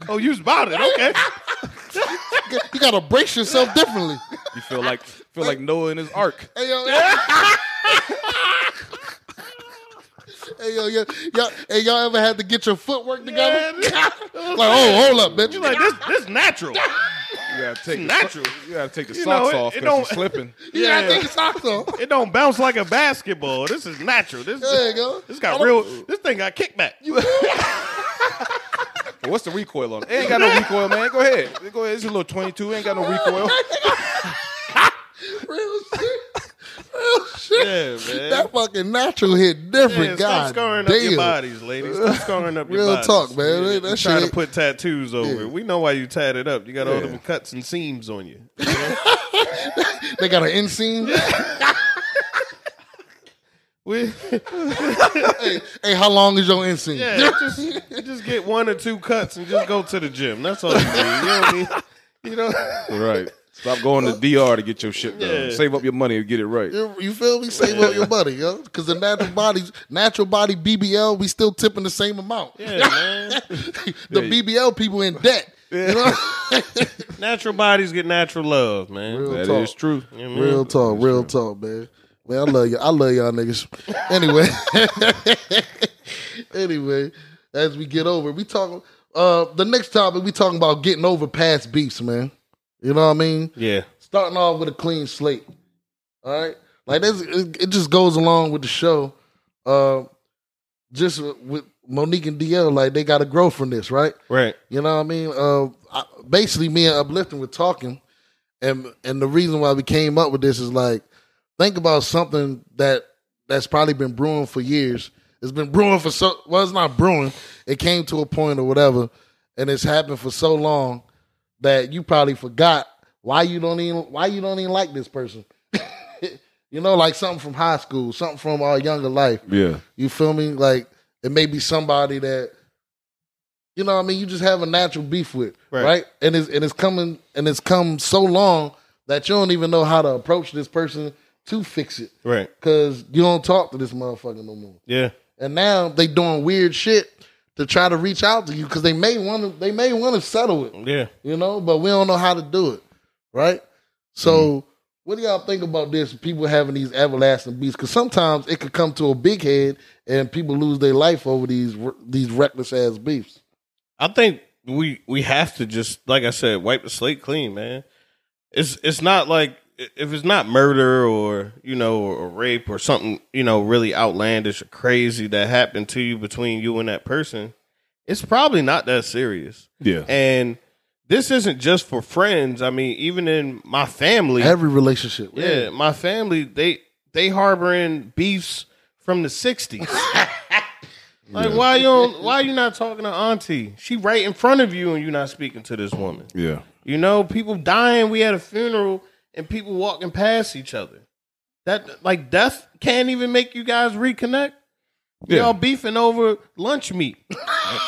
A: Oh, you was about it. Okay.
B: you gotta brace yourself differently.
C: You feel like feel like Noah in his ark.
B: Hey yo, hey yo, yo, y'all, hey y'all ever had to get your footwork together?
A: Yeah.
B: like, oh, hold up, bitch.
A: You like this? This natural.
C: You gotta take the,
A: natural.
C: You gotta take the
A: You know,
C: socks
A: it-
C: off
A: it
C: because
A: don't-
C: you're slipping.
B: You gotta
A: Yeah.
B: take your socks off.
A: It don't bounce like a basketball. This is natural. This
B: There you go.
A: this got real. This thing got kickback.
C: What's the recoil on it? it? Ain't got no recoil, man. Go ahead. Go ahead. It's a little 22. Ain't got no recoil.
B: Real shit. Real shit.
A: Yeah, man.
B: That fucking natural hit different.
A: Yeah,
B: God
A: stop scoring
B: damn.
A: up your bodies, ladies. Stop scoring up your
B: Real
A: bodies.
B: talk, man.
A: You-
B: That shit
A: trying to put tattoos over
B: Yeah.
A: it. We know why you tatted up. You got all
C: Yeah.
A: them cuts and seams on you.
B: they got an end scene.
A: We,
B: hey, hey, how long is your end scene?
A: yeah, just just get one or two cuts and just go to the gym. That's all you need. You don't need, you know.
C: Right. Stop going to DR to get your shit done.
A: Yeah.
C: Save up your money and get it right.
B: You, you feel me? Save up your money, yo. Because the natural body, natural body BBL, we still tipping the same amount.
A: Yeah, man.
B: the BBL people in debt. You know?
A: Natural bodies get natural love, man.
B: Real
C: That
B: talk.
C: is true.
A: You know what I mean?
B: Real talk, real talk, man. Man, I love you. I love y'all niggas. Anyway, anyway, as we get over, we talking. Uh, the next topic we talking about getting over past beefs, man. You know what I mean?
A: Yeah,
B: Starting off with a clean slate. All right, like this, it, it just goes along with the show. Uh, just with Monique and DL, like they got to grow from this, right?
A: right.
B: You know what I mean? Uh, I, basically, me and Uplifting were talking, and and the reason why we came up with this is like, think about something that that's probably been brewing for years. It's been brewing for so well, it's not brewing. It came to a point or whatever, and it's happened for so long that you probably forgot why you don't even why you don't even like this person. you know, like something from high school, something from our younger life.
C: Yeah.
B: You feel me? Like it may be somebody that you know what I mean, you just have a natural beef with, right?
A: Right.
B: And it's and it's coming and it's come so long that you don't even know how to approach this person to fix it.
A: Right.
B: Cause you don't talk to this motherfucker no more.
A: Yeah.
B: And now they doing weird shit to try to reach out to you because they may want to they may want to settle it,
A: Yeah.
B: you know, but we don't know how to do it. Right? So mm-hmm. what do y'all think about this? People having these everlasting beefs because sometimes it could come to a big head and people lose their life over these these reckless ass beefs.
A: I think we we have to just like I said, wipe the slate clean, man. It's it's not like if it's not murder or you know or, or rape or something you know really outlandish or crazy that happened to you between you and that person, it's probably not that serious.
C: Yeah.
A: And this isn't just for friends. I mean, even in my family,
B: Every relationship,
A: yeah, my family they they harboring beefs from the '60s. like, why you don't, why you not talking to Auntie? She right in front of you, and you're not speaking to this woman.
C: Yeah.
A: You know, people dying. We had a funeral, and people walking past each other. That like death can't even make you guys reconnect.
C: Yeah.
A: Y'all beefing over lunch meat.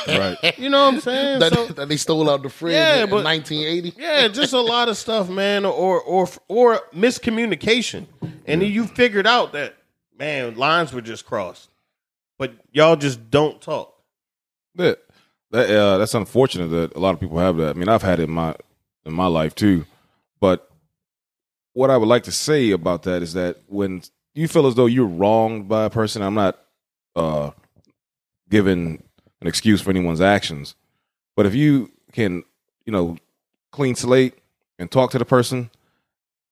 C: Right.
A: You know what I'm saying?
B: that,
A: So-
B: that they stole out the fridge
A: Yeah,
B: in
A: but-
B: 1980.
A: Yeah, just a lot of stuff, man, or or or miscommunication, and then you figured out that man lines were just crossed, but y'all just don't talk.
C: That that uh, that's unfortunate that a lot of people have that. I mean, I've had it in my in my life too. But what I would like to say about that is that when you feel as though you're wronged by a person, I'm not uh, giving an excuse for anyone's actions. But if you can, you know, clean slate and talk to the person,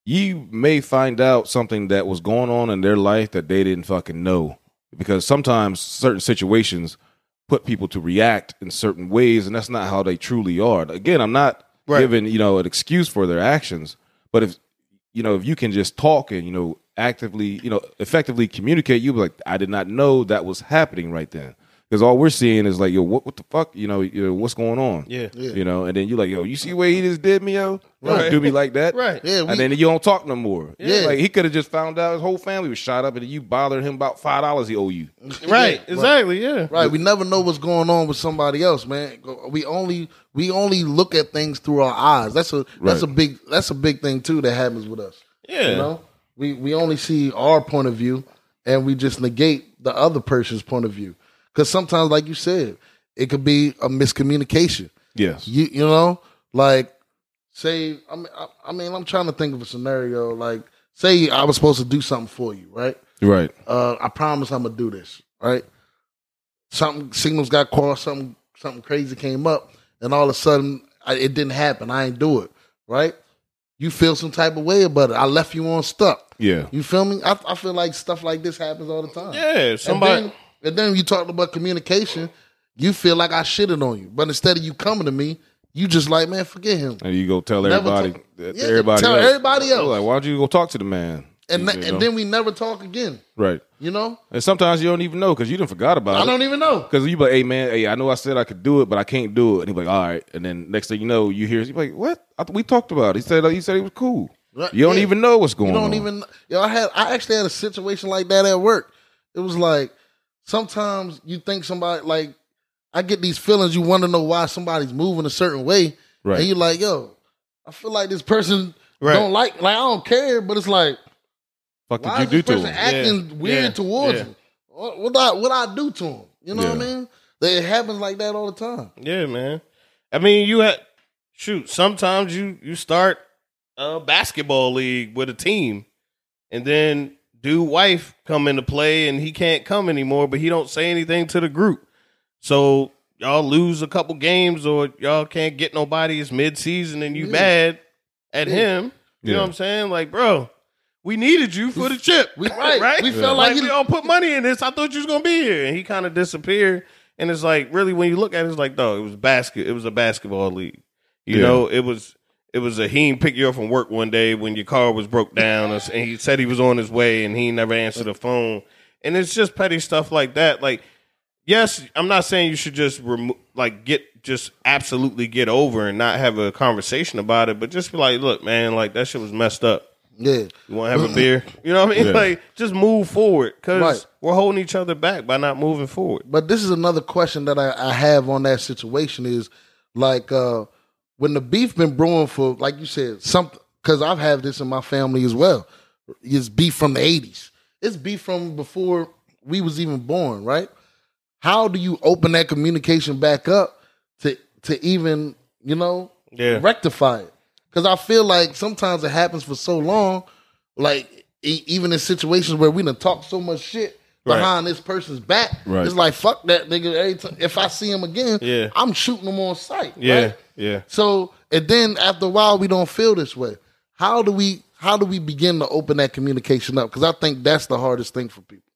C: you may find out something that was going on in their life that they didn't fucking know. Because sometimes certain situations put people to react in certain ways, and that's not how they truly are. Again, I'm not
A: Right.
C: giving you know an excuse for their actions, but if you know if you can just talk and you know actively you know effectively communicate, you be like, I did not know that was happening right then. Because all we're seeing is like, yo, what, what the fuck, you know, you know, what's going on?
A: Yeah.
C: you know, and then you're like, yo, you see where he just did me, yo,
A: Right.
C: Don't do me like that,
A: Right.
B: Yeah, we,
C: and then you don't talk no more.
B: Yeah.
C: like he could have just found out his whole family was shot up, and you bothered him about five dollars he owe you.
A: Right, exactly, yeah.
B: Right, we never know what's going on with somebody else, man. We only we only look at things through our eyes. That's a that's
C: Right.
B: a big that's a big thing too that happens with us.
A: Yeah.
B: You know, we we only see our point of view, and we just negate the other person's point of view. Because sometimes, like you said, it could be a miscommunication.
C: Yes,
B: You you know, like say I mean I, I mean I'm trying to think of a scenario. Like say I was supposed to do something for you, right?
C: right,
B: uh, I promise I'm gonna do this, right? Something signals got crossed, something something crazy came up, and all of a sudden I, it didn't happen. I ain't do it, right? You feel some type of way about it. I left you on stuck.
C: yeah,
B: You feel me? I, I feel like stuff like this happens all the time.
A: Yeah, somebody
B: And then, you talked about communication. You feel like I shitted on you, but instead of you coming to me, you just like, man, forget him.
C: and you go tell
B: Never
C: everybody,
B: talk- Yeah,
C: everybody,
B: tell
C: else.
B: everybody else.
C: Like, why don't you go talk to the man?
B: And,
C: You know?
B: and then we never talk again.
C: right,
B: You know?
C: and sometimes you don't even know because you didn't forgot about
B: I
C: it.
B: I don't even know.
C: Because you be like, hey man, hey, I know I said I could do it, but I can't do it. And he be like, all right. And then next thing you know, you hear, you like, what? I we talked about it. He said he said he was cool.
B: Right,
C: You don't
B: yeah.
C: even know what's going on.
B: You don't
C: on.
B: even. Yo, I had. I actually had a situation like that at work. It was like sometimes you think somebody like I get these feelings. You want to know why somebody's moving a certain way,
C: Right.
B: and you're like, yo, I feel like this person
A: Right.
B: don't like. Like I don't care, but it's like
C: Fuck
B: why
C: did
B: is
C: you
B: this
C: do to
B: person
C: him?
B: acting
A: Yeah,
B: weird
A: yeah,
B: towards
A: yeah.
B: me? What what I what I do to him? You know what I mean? It happens like that all the time.
A: Yeah, man. I mean, you had shoot. Sometimes you you start a basketball league with a team, and then dude wife come into play, and he can't come anymore, but he don't say anything to the group. So y'all lose a couple games, or y'all can't get nobody. It's mid season, and you
B: Yeah.
A: mad at
B: Yeah.
A: him. You know what I'm saying? Like, bro. We needed you for the chip,
B: we- right.
A: right?
B: We felt like
A: like
B: he-
A: we all put money in this. I thought you was gonna be here, and he kind of disappeared. And it's like really when you look at it, it's like, dog, it was basket. It was a basketball league. You
C: Yeah.
A: know, it was it was a he ain't pick you up from work one day when your car was broke down, and he said he was on his way, and he never answered the phone. And it's just petty stuff like that. Like, yes, I'm not saying you should just remove, like, get just absolutely get over and not have a conversation about it, but just be like, look, man, like that shit was messed up.
B: Yeah.
A: You want to have a beer? You know what I mean?
C: Yeah.
A: Like, just move forward because
B: Right.
A: we're holding each other back by not moving forward.
B: But this is another question that I, I have on that situation is like uh when the beef been brewing for like you said something because I've had this in my family as well. It's beef from the eighties. It's beef from before we was even born, right? How do you open that communication back up to to even you know
A: Yeah.
B: rectify it? Because I feel like sometimes it happens for so long, like e- even in situations where we done talk so much shit
A: Right.
B: behind this person's back,
C: Right.
B: it's like fuck that nigga. If I see him again,
A: Yeah.
B: I'm shooting him on sight.
A: Yeah,
B: right?
A: yeah.
B: So and then after a while, we don't feel this way. How do we? How do we begin to open that communication up? Because I think that's the hardest thing for people.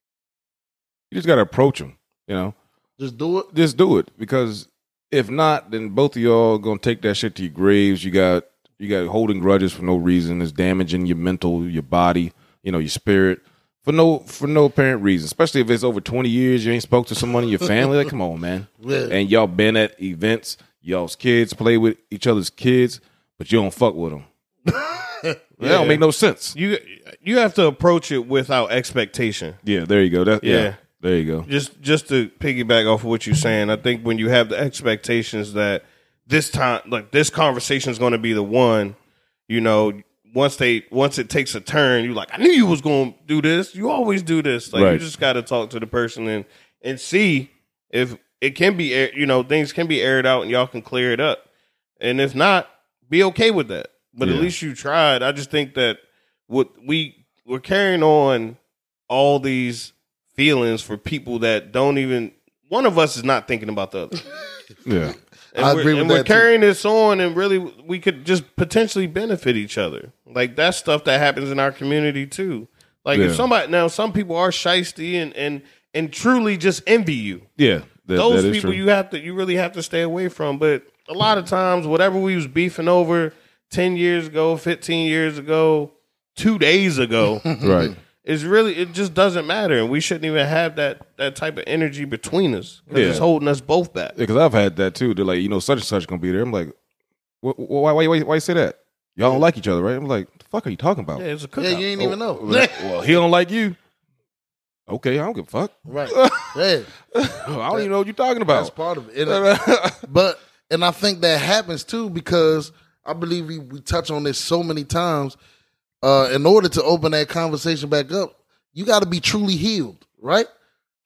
C: You just got to approach them. You know,
B: Just do it.
C: just do it because if not, then both of y'all gonna take that shit to your graves. You got you got holding grudges for no reason. It's damaging your mental, your body, you know, your spirit for no for no apparent reason. Especially if it's over twenty years you ain't spoke to someone in your family. Like, come on, man.
B: Yeah.
C: And y'all been at events. Y'all's kids play with each other's kids, but you don't fuck with them. That don't make no sense.
A: You you have to approach it without expectation.
C: Yeah, there you go. That yeah,
A: Yeah.
C: there you go.
A: Just just to piggyback off of what you're saying, I think when you have the expectations that this time, like this conversation is going to be the one, you know, once they once it takes a turn, you're like, I knew you was going to do this. You always do this. Like you just got to talk to the person and and see if it can be, you know, things can be aired out and y'all can clear it up. And if not, be okay with that. But at least you tried. I just think that what we we're carrying on all these feelings for people that don't even one of us is not thinking about the other.
C: Yeah.
A: And
B: I
A: we're,
B: agree with
A: and we're
B: that, too.
A: carrying this on and really we could just potentially benefit each other. Like that's stuff that happens in our community too. Like
C: Yeah.
A: if somebody now some people are shisty and and and truly just envy you.
C: Yeah. That,
A: Those
C: that is
A: people
C: true.
A: you have to you really have to stay away from. But a lot of times whatever we was beefing over ten years ago, fifteen years ago, two days ago
C: right.
A: Is really it just doesn't matter, and we shouldn't even have that that type of energy between us because
C: Yeah.
A: it's holding us both back.
C: Because I've had that too. They're like, you know, such and such gonna be there. I'm like, wh- wh- why, why, why, why you say that? Y'all don't like each other, right? I'm like, the fuck are you talking about?
A: Yeah, it's a cookout.
B: Yeah, you ain't even oh, know.
C: Well, well, he don't like you. Okay, I don't give a fuck.
B: right. Yeah.
C: I don't even know what you're talking about.
B: That's part of it. And- but and I think that happens too because I believe we, we touch on this so many times. Uh, in order to open that conversation back up, you got to be truly healed, right,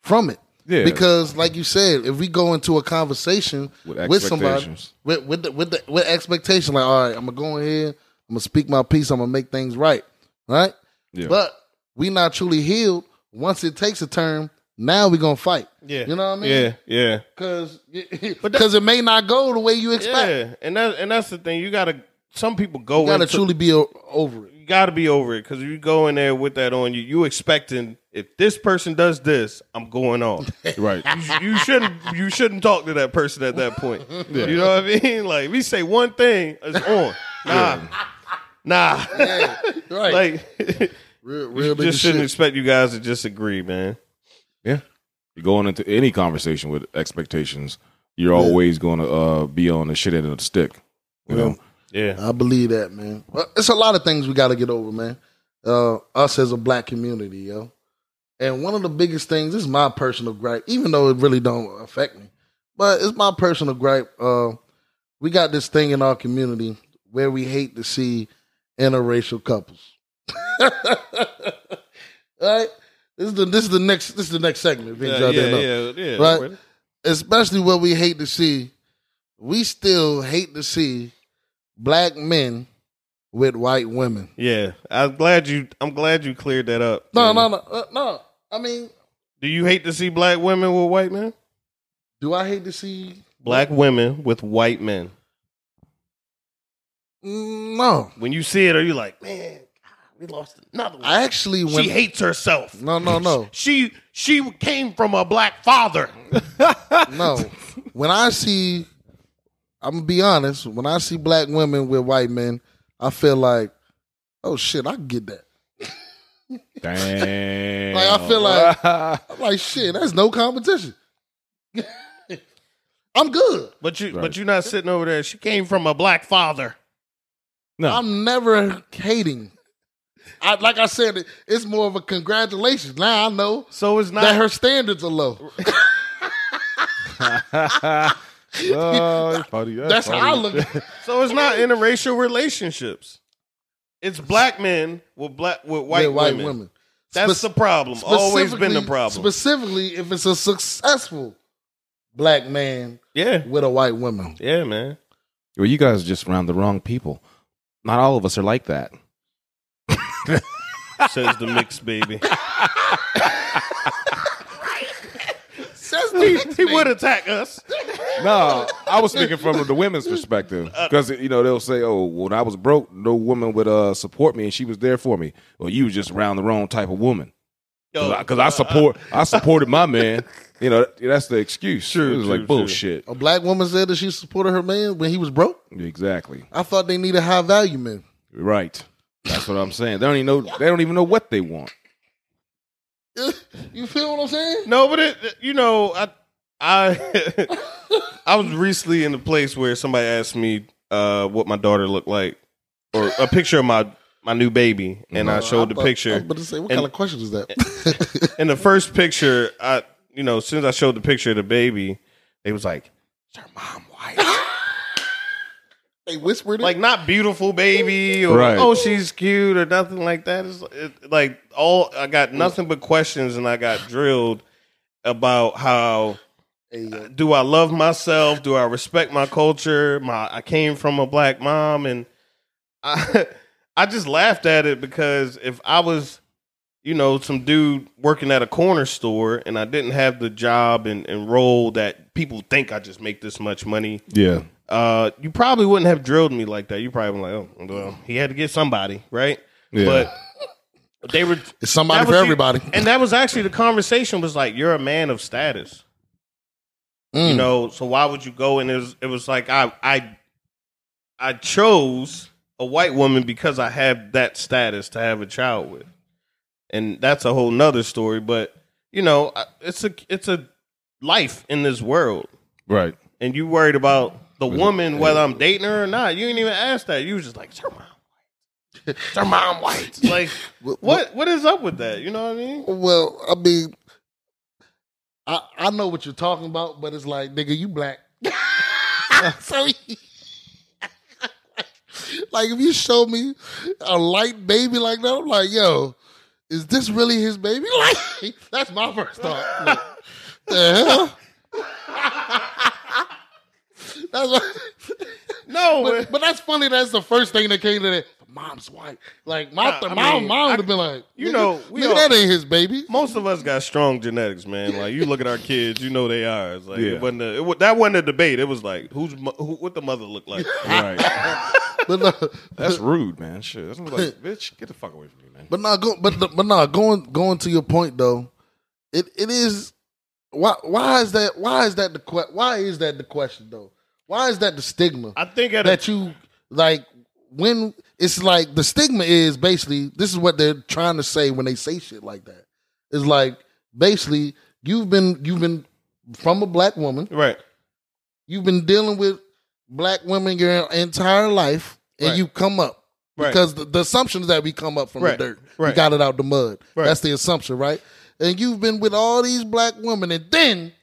B: from it.
C: Yeah.
B: Because, like you said, if we go into a conversation
C: With
B: with, somebody
C: expectations.
B: with with the, with the, with expectation, like, all right, I'm gonna go in here, I'm gonna speak my piece, I'm gonna make things right, right.
C: Yeah.
B: But we not truly healed. Once it takes a turn, now we gonna fight.
A: yeah,
B: you know what I mean?
A: Yeah, yeah,
B: because because it may not go the way you expect.
A: yeah. And that and that's the thing. You gotta. Some people go
B: You gotta
A: into,
B: truly be o- over it.
A: You gotta be over it because you go in there with that on you. You expecting if this person does this, I'm going on.
C: right.
A: you, you shouldn't. You shouldn't talk to that person at that point. You know what I mean? Like we say one thing, it's on. Nah, nah.
B: Right.
A: like
B: real, real nigga
A: just shouldn't
B: shit.
A: expect you guys to just agree, man.
C: Yeah. You're going into any conversation with expectations. You're always going to uh, be on the shit end of the stick. You know.
A: Yeah.
B: I believe that, man. It's a lot of things we got to get over, man. Uh, us as a black community, yo. And one of the biggest things, this is my personal gripe, even though it really don't affect me, but it's my personal gripe. Uh, we got this thing in our community where we hate to see interracial couples. right? This is the this is the next this is the next segment.
A: Yeah,
B: y'all didn't know
A: yeah, yeah, yeah.
B: Right. especially what we hate to see, we still hate to see black men with white women.
A: Yeah. I'm glad you I'm glad you cleared that up.
B: No, no, no, uh, no. I mean,
A: Do you hate to see black women with white men?
B: do I hate to see?
A: Black women with white men.
B: Mm, No,
A: When you see it, are you like, man, God, we lost another one.
B: I actually went.
A: she hates herself.
B: no, no, no,
A: She she came from a black father.
B: no. When I see, I'm gonna be honest. When I see black women with white men, I feel like, oh shit, I can get that.
C: Damn.
B: Like, I feel like- I'm like, shit, that's no competition. I'm good.
A: But you
C: Right.
A: but you're not sitting over there. She came from a black father.
C: no.
B: I'm never hating. I, like I said, it's more of a congratulations. Now I know
A: So it's not
B: that her standards are low.
C: Oh, funny.
B: That's how I look. at it.
A: so it's not interracial relationships. It's black men with black with white,
B: With white
A: women.
B: women.
A: That's
B: Spec-
A: the problem. Always been the
B: Specifically-
A: problem.
B: Specifically, if it's a successful black man
A: yeah.
B: with a white woman.
A: Yeah, man.
C: Well, you guys are just around the wrong people. Not all of us are like that.
A: Says the mixed baby.
B: Says
A: he he would attack us.
C: No, I was speaking from the women's perspective uh, because you know they'll say, "Oh, when I was broke, no woman would uh, support me, and she was there for me." Well, you was just around the wrong type of woman because I, uh, uh, support, I supported my man. You know, that's the excuse.
A: True,
C: it was
A: true,
C: like
A: true.
C: bullshit.
B: a black woman said that she supported her man when he was broke.
C: Exactly
B: I thought they needed high value men.
C: right. That's what I'm saying. They don't even know. They don't even know what they want.
B: You feel what I'm saying?
A: No, but it, you know, I I I was recently in a place where somebody asked me uh, what my daughter looked like, or a picture of my my new baby, and I showed the
B: I
A: picture.
B: was about to say, what
A: And-
B: kind of question is that?
A: In the first picture, I you know, as soon as I showed the picture of the baby, they was like, "Is her mom white?"
B: They whispered it.
A: like not beautiful baby, or
C: Right.
A: oh she's cute, or nothing like that. It's it, like all I got nothing but questions, and I got drilled about how
B: Hey, uh,
A: do I love myself? Do I respect my culture? My I came from a black mom, and I I just laughed at it because if I was, you know, some dude working at a corner store and I didn't have the job and, and role that people think I just make this much money,
C: Yeah.
A: Uh, you probably wouldn't have drilled me like that. You probably been like, oh, well, he had to get somebody, right?
C: Yeah.
A: But they were
B: it's somebody for
A: was the-
B: everybody.
A: and that was actually the conversation was like, you're a man of status you
B: Mm.
A: know so why would you go and it was, it was like i i i chose a white woman because i have that status to have a child with and that's a whole nother story but you know it's a it's a life in this world
C: Right.
A: and you worried about the woman whether i'm dating her or not you didn't even ask that you was just like her mom her mom white like what what is up with that you know what i mean
B: Well, I mean, I I know what you're talking about, but it's like, nigga, you black. so, like, if you show me a light baby like that, I'm like, yo, is this really his baby? Like, that's my first thought. Like, the hell? That's what,
A: no
B: but, but that's funny. That's the first thing that came to that. Mom's white. Like my
A: Nah, I
B: my
A: mean,
B: mom would have been like,
A: you know, we
B: nigga,
A: all-
B: that ain't his baby.
A: most of us got strong genetics, man. Like you look at our kids, you know they are. It's like
C: Yeah.
A: it wasn't a, it, that wasn't a debate. It was like who's who, what the mother looked like.
C: Right.
B: But no,
C: That's rude, man. Shit. That's like, bitch, get the fuck away from me, man.
B: but not go, but but not going going to your point though. It it is why why is that why is that the why is that the question though? Why is that the stigma
A: I think at a,
B: that you like when it's like the stigma is basically this is what they're trying to say when they say shit like that. It's like basically you've been you've been from a black woman
A: right.
B: You've been dealing with black women your entire life, and
A: Right.
B: you come up.
A: Right.
B: Because the, the assumption is that we come up from
A: Right.
B: the dirt.
A: Right.
B: We got it out the mud.
A: Right.
B: That's the assumption, right? And you've been with all these black women, and then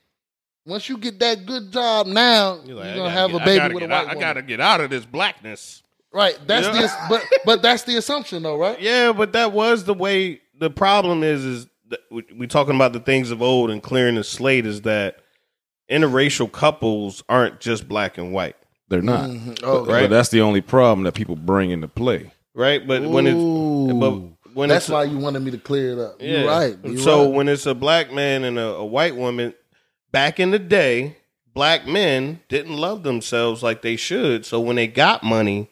B: once you get that good job, now you're,
A: You're
B: gonna have
A: get-
B: a
A: I
B: baby with a white
A: out-
B: woman.
A: I gotta get out of this blackness.
B: Right. That's
A: Yeah.
B: the but but that's the assumption though, right?
A: Yeah, but that was the way. The problem is, is that we, we talking about the things of old and clearing the slate. Is that interracial couples aren't just black and white,
C: They're not. Mm-hmm.
B: Oh,
C: But
A: right.
C: that's the only problem that people bring into play.
A: right? But when it's but when
B: That's
A: it's
B: why you wanted me to clear it up.
A: yeah.
B: You're right. You're
A: so
B: right.
A: when it's a black man and a, a white woman, back in the day, black men didn't love themselves like they should. So when they got money,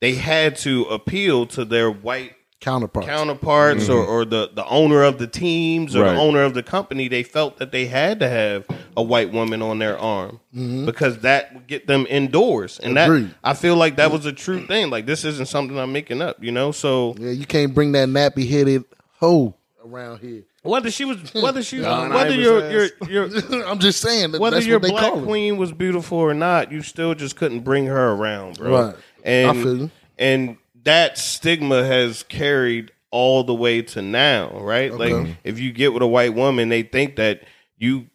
A: they had to appeal to their white
B: counterparts.
A: counterparts or, or the, the owner of the teams or
C: Right.
A: the owner of the company, they felt that they had to have a white woman on their arm mm-hmm. because that would get them indoors. And
B: Agreed.
A: that I feel like that was a true thing. Like this isn't something I'm making up, you know? So
B: yeah, you can't bring that nappy headed hoe around here.
A: Whether she was whether she was whether
C: Iver's
A: your your your
B: I'm just saying that
A: whether
B: that's
A: your
B: what they
A: black
B: call it.
A: queen was beautiful or not, you still just couldn't bring her around, bro.
B: Right.
A: And
B: I feel
A: and that stigma has carried all the way to now, right?
B: Okay.
A: Like if you get with a white woman, they think that you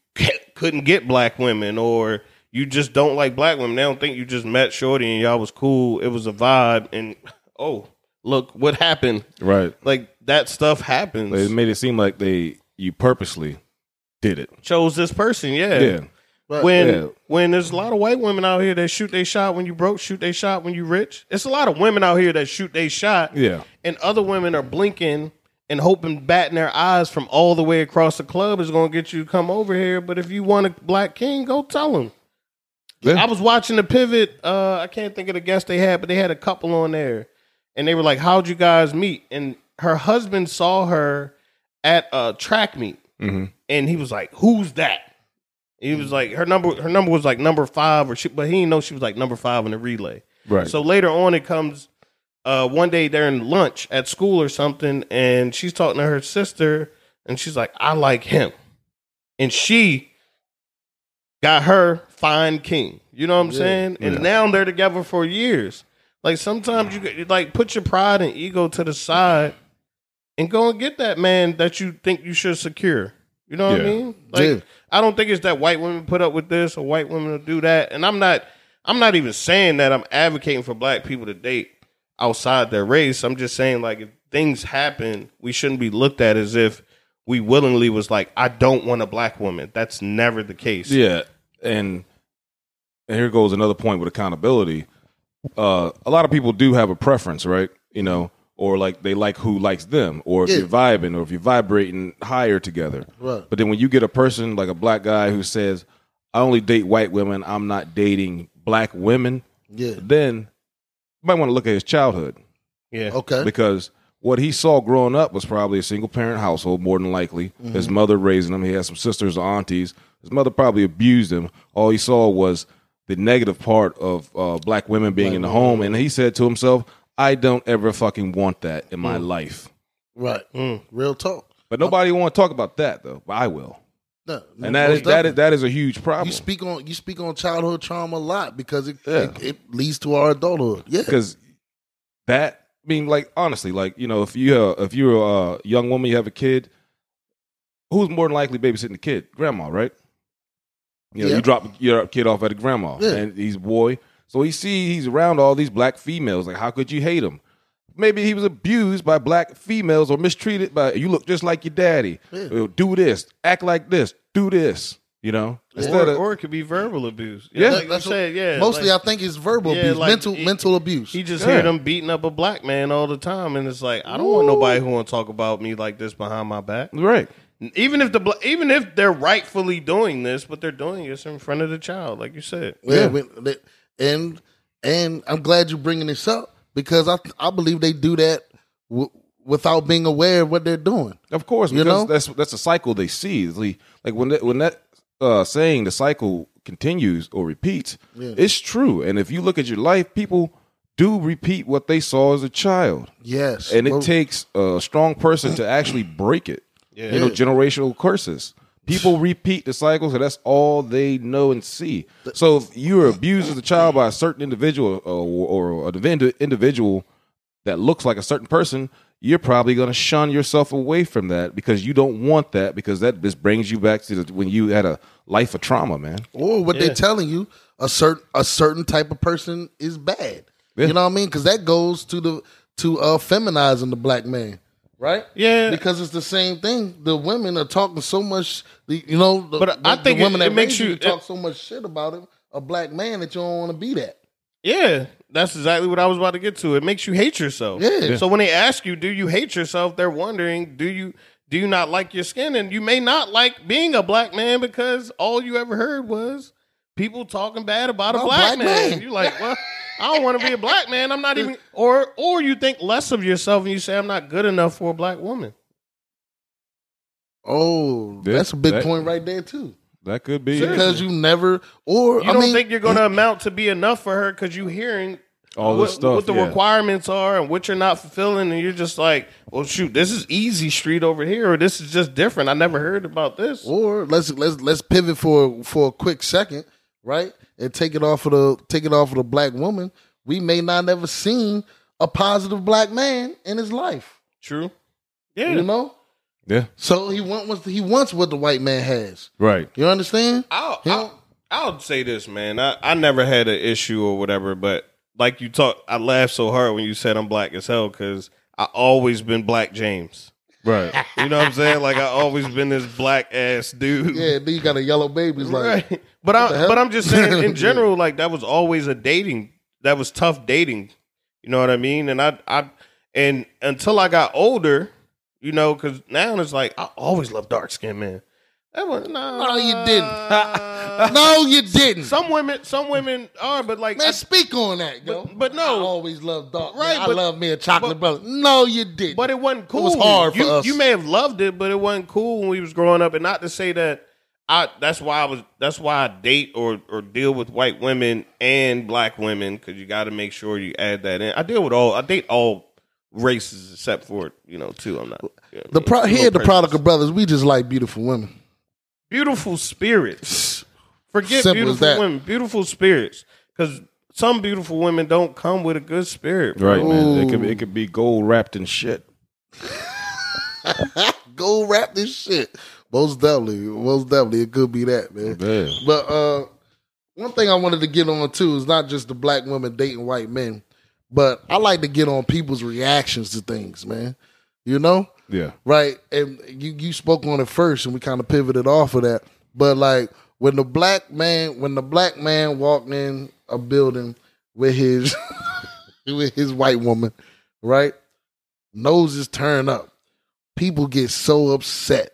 A: couldn't get black women or you just don't like black women. They don't think you just met Shorty and y'all was cool. It was a vibe and oh, look what happened.
C: Right.
A: Like that stuff happens.
C: It made it seem like they you purposely did it.
A: Chose this person, yeah.
C: Yeah.
B: Right.
A: when
C: Yeah.
A: when there's a lot of white women out here that shoot they shot when you broke, shoot they shot when you rich. It's a lot of women out here that shoot they shot,
C: Yeah.
A: and other women are blinking and hoping, batting their eyes from all the way across the club is going to get you to come over here. But if you want a black king, go tell him.
C: Yeah.
A: I was watching the pivot. Uh, I can't think of the guest they had, but they had a couple on there, and they were like, "How'd you guys meet?" And her husband saw her at a track meet,
C: Mhm.
A: and he was like, "Who's that?" He was like, her number, her number was like number five, or she, but he didn't know she was like number five in the relay.
C: Right.
A: So later on, it comes uh, one day during lunch at school or something, and she's talking to her sister, and she's like, "I like him," and she got her fine king. You know what I'm saying? And
C: yeah.
A: now they're together for years. Like sometimes you like put your pride and ego to the side and go and get that man that you think you should secure. You know what I mean? Like
B: Yeah.
A: I don't think it's that white women put up with this or white women will do that. And I'm not I'm not even saying that I'm advocating for black people to date outside their race. I'm just saying like if things happen, we shouldn't be looked at as if we willingly was like, I don't want a black woman. That's never the case.
C: Yeah, and and here goes another point with accountability. Uh, a lot of people do have a preference, right? You know, or like they like who likes them, or if
B: Yeah.
C: you're vibing, or if you're vibrating higher together.
B: Right.
C: But then when you get a person like a black guy who says, "I only date white women. I'm not dating black women,"
B: Yeah.
C: then you might want to look at his childhood
A: Yeah.
B: Okay.
C: because what he saw growing up was probably a single parent household, more than likely. His mother raising him. He had some sisters or aunties. His mother probably abused him. All he saw was the negative part of uh, black women being in the home, and he said to himself, "I don't ever fucking want that in my life."
B: Right.
A: Mm.
B: Real talk.
C: But nobody want to talk about that though. But I will,
B: No,
C: and that is that is that is a huge problem
B: you speak on you speak on childhood trauma a lot because it,
C: Yeah.
B: it, it leads to our adulthood. Yeah.
C: because that I mean, like honestly, like you know, if you uh, if you're a young woman, you have a kid, who's more than likely babysitting the kid? Grandma, right? You know,
B: Yeah.
C: you drop your kid off at a grandma,
B: Yeah.
C: and he's a boy, so he see he's around all these black females. Like, how could you hate him? Maybe he was abused by black females or mistreated by. You look just like your daddy.
B: Yeah.
C: Uh, Do this, act like this, do this. You know, instead
A: Or,
C: of
A: or it could be verbal abuse.
C: Yeah.
A: like you
B: That's what-
A: said, yeah.
B: Mostly,
A: like,
B: I think it's verbal
A: Yeah,
B: abuse,
A: like,
B: mental
A: he-
B: mental abuse.
A: he just
C: Yeah.
A: hear them beating up a black man all the time, and it's like I don't want nobody who want to talk about me like this behind my back.
C: right.
A: Even if the bla- even if they're rightfully doing this, but they're doing this in front of the child, like you said.
B: Yeah,
C: Yeah.
B: When- they- and and I'm glad you're bringing this up because I I believe they do that w- without being aware of what they're doing.
C: Of course,
B: You
C: because
B: know?
C: that's that's a cycle they see. It's Like like when that, when that uh, saying the cycle continues or repeats,
B: Yeah.
C: it's true. And if you look at your life, people do repeat what they saw as a child,
B: Yes,
C: and it
B: Well,
C: takes a strong person to actually break it.
A: Yeah.
C: You know, generational curses. People repeat the cycle, so that's all they know and see. So if you were abused as a child by a certain individual or, or an individual that looks like a certain person, you're probably going to shun yourself away from that because you don't want that because that just brings you back to the, when you had a life of trauma, man.
B: or what they're telling you a certain a certain type of person is bad.
C: Yeah.
B: You know what I mean? Because that goes to the to uh feminizing the black man, right?
A: Yeah.
B: because it's the same thing. The women are talking so much. You know, the,
A: But I
B: the-
A: think
B: the women
A: it
B: that
A: makes
B: you
A: you-
B: talk so much shit about it, a black man that you don't want to be that.
A: Yeah, that's exactly what I was about to get to. It makes you hate yourself.
B: Yeah. Yeah.
A: So when they ask you, "Do you hate yourself?" They're wondering, "Do you do you not like your skin?" And you may not like being a black man because all you ever heard was people talking bad about a black,
B: black
A: man.
B: man.
A: You're like, "Well, I don't want to be a black man. I'm not even." Or or you think less of yourself and you say, "I'm not good enough for a black woman."
B: Oh,
C: Yeah,
B: that's a big
C: that-
B: point right there too.
C: That could be
B: Because you never, or
A: You
B: I
A: don't
B: mean,
A: think you're going to amount to be enough for her because you're hearing
C: all
A: what,
C: this stuff.
A: what the
C: yeah.
A: requirements are and what you're not fulfilling, and you're just like, well, shoot, this is easy street over here, or this is just different. I never heard about this.
B: or let's let's let's pivot for for a quick second, right? And take it off of the take it off of the black woman. We may not never seen a positive black man in his life.
A: True. Yeah.
B: You know,
C: yeah,
B: so he want what he wants what the white man has.
C: right.
B: You understand?
A: I'll,
B: You know?
A: I'll, I'll say this, man. I, I never had an issue or whatever, but like you talk, I laughed so hard when you said I'm black as hell because I always been Black James.
C: Right.
A: You know what I'm saying? Like I always been this black ass dude.
B: Yeah, then you got a yellow baby. It's like,
A: right. But I
B: hell?
A: but I'm just saying in general, like that was always a dating. That was tough dating. You know what I mean? And I I and until I got older, you know, because now it's like I always loved dark skinned men. That was, nah,
B: No, you didn't. no, you didn't.
A: Some women, some women are, but like,
B: man,
A: I-
B: speak on that, yo.
A: But- but no.
B: I always loved dark.
A: Right,
B: man. I love me a chocolate
A: but-
B: brother. No, you didn't.
A: but it wasn't cool.
B: It was hard for
A: you,
B: us.
A: You may have loved it, but it wasn't cool when we was growing up. And not to say that I. That's why I was. That's why I date or or deal with white women and black women because you got to make sure you add that in. I deal with all. I date all races except for you know two. I'm not. you know
B: the pro- here, the
A: prejudice.
B: prodigal brothers, we just like beautiful women.
A: beautiful spirits. Forget
B: Simple as
A: beautiful
B: that.
A: women. Beautiful spirits because. Some beautiful women don't come with a good spirit, bro.
C: Right, man. It could
B: Ooh.
C: it could be gold wrapped in shit.
B: Go rap this shit. Most definitely, most definitely, it could be that, man.
C: Yeah.
B: But uh, one thing I wanted to get on too is not just the black women dating white men, but I like to get on people's reactions to things, man. You know,
C: Yeah.
B: right? And you you spoke on it first, and we kind of pivoted off of that. But like when the black man, when the black man walked in a building with his with his white woman, right? Noses turn up. People get so upset.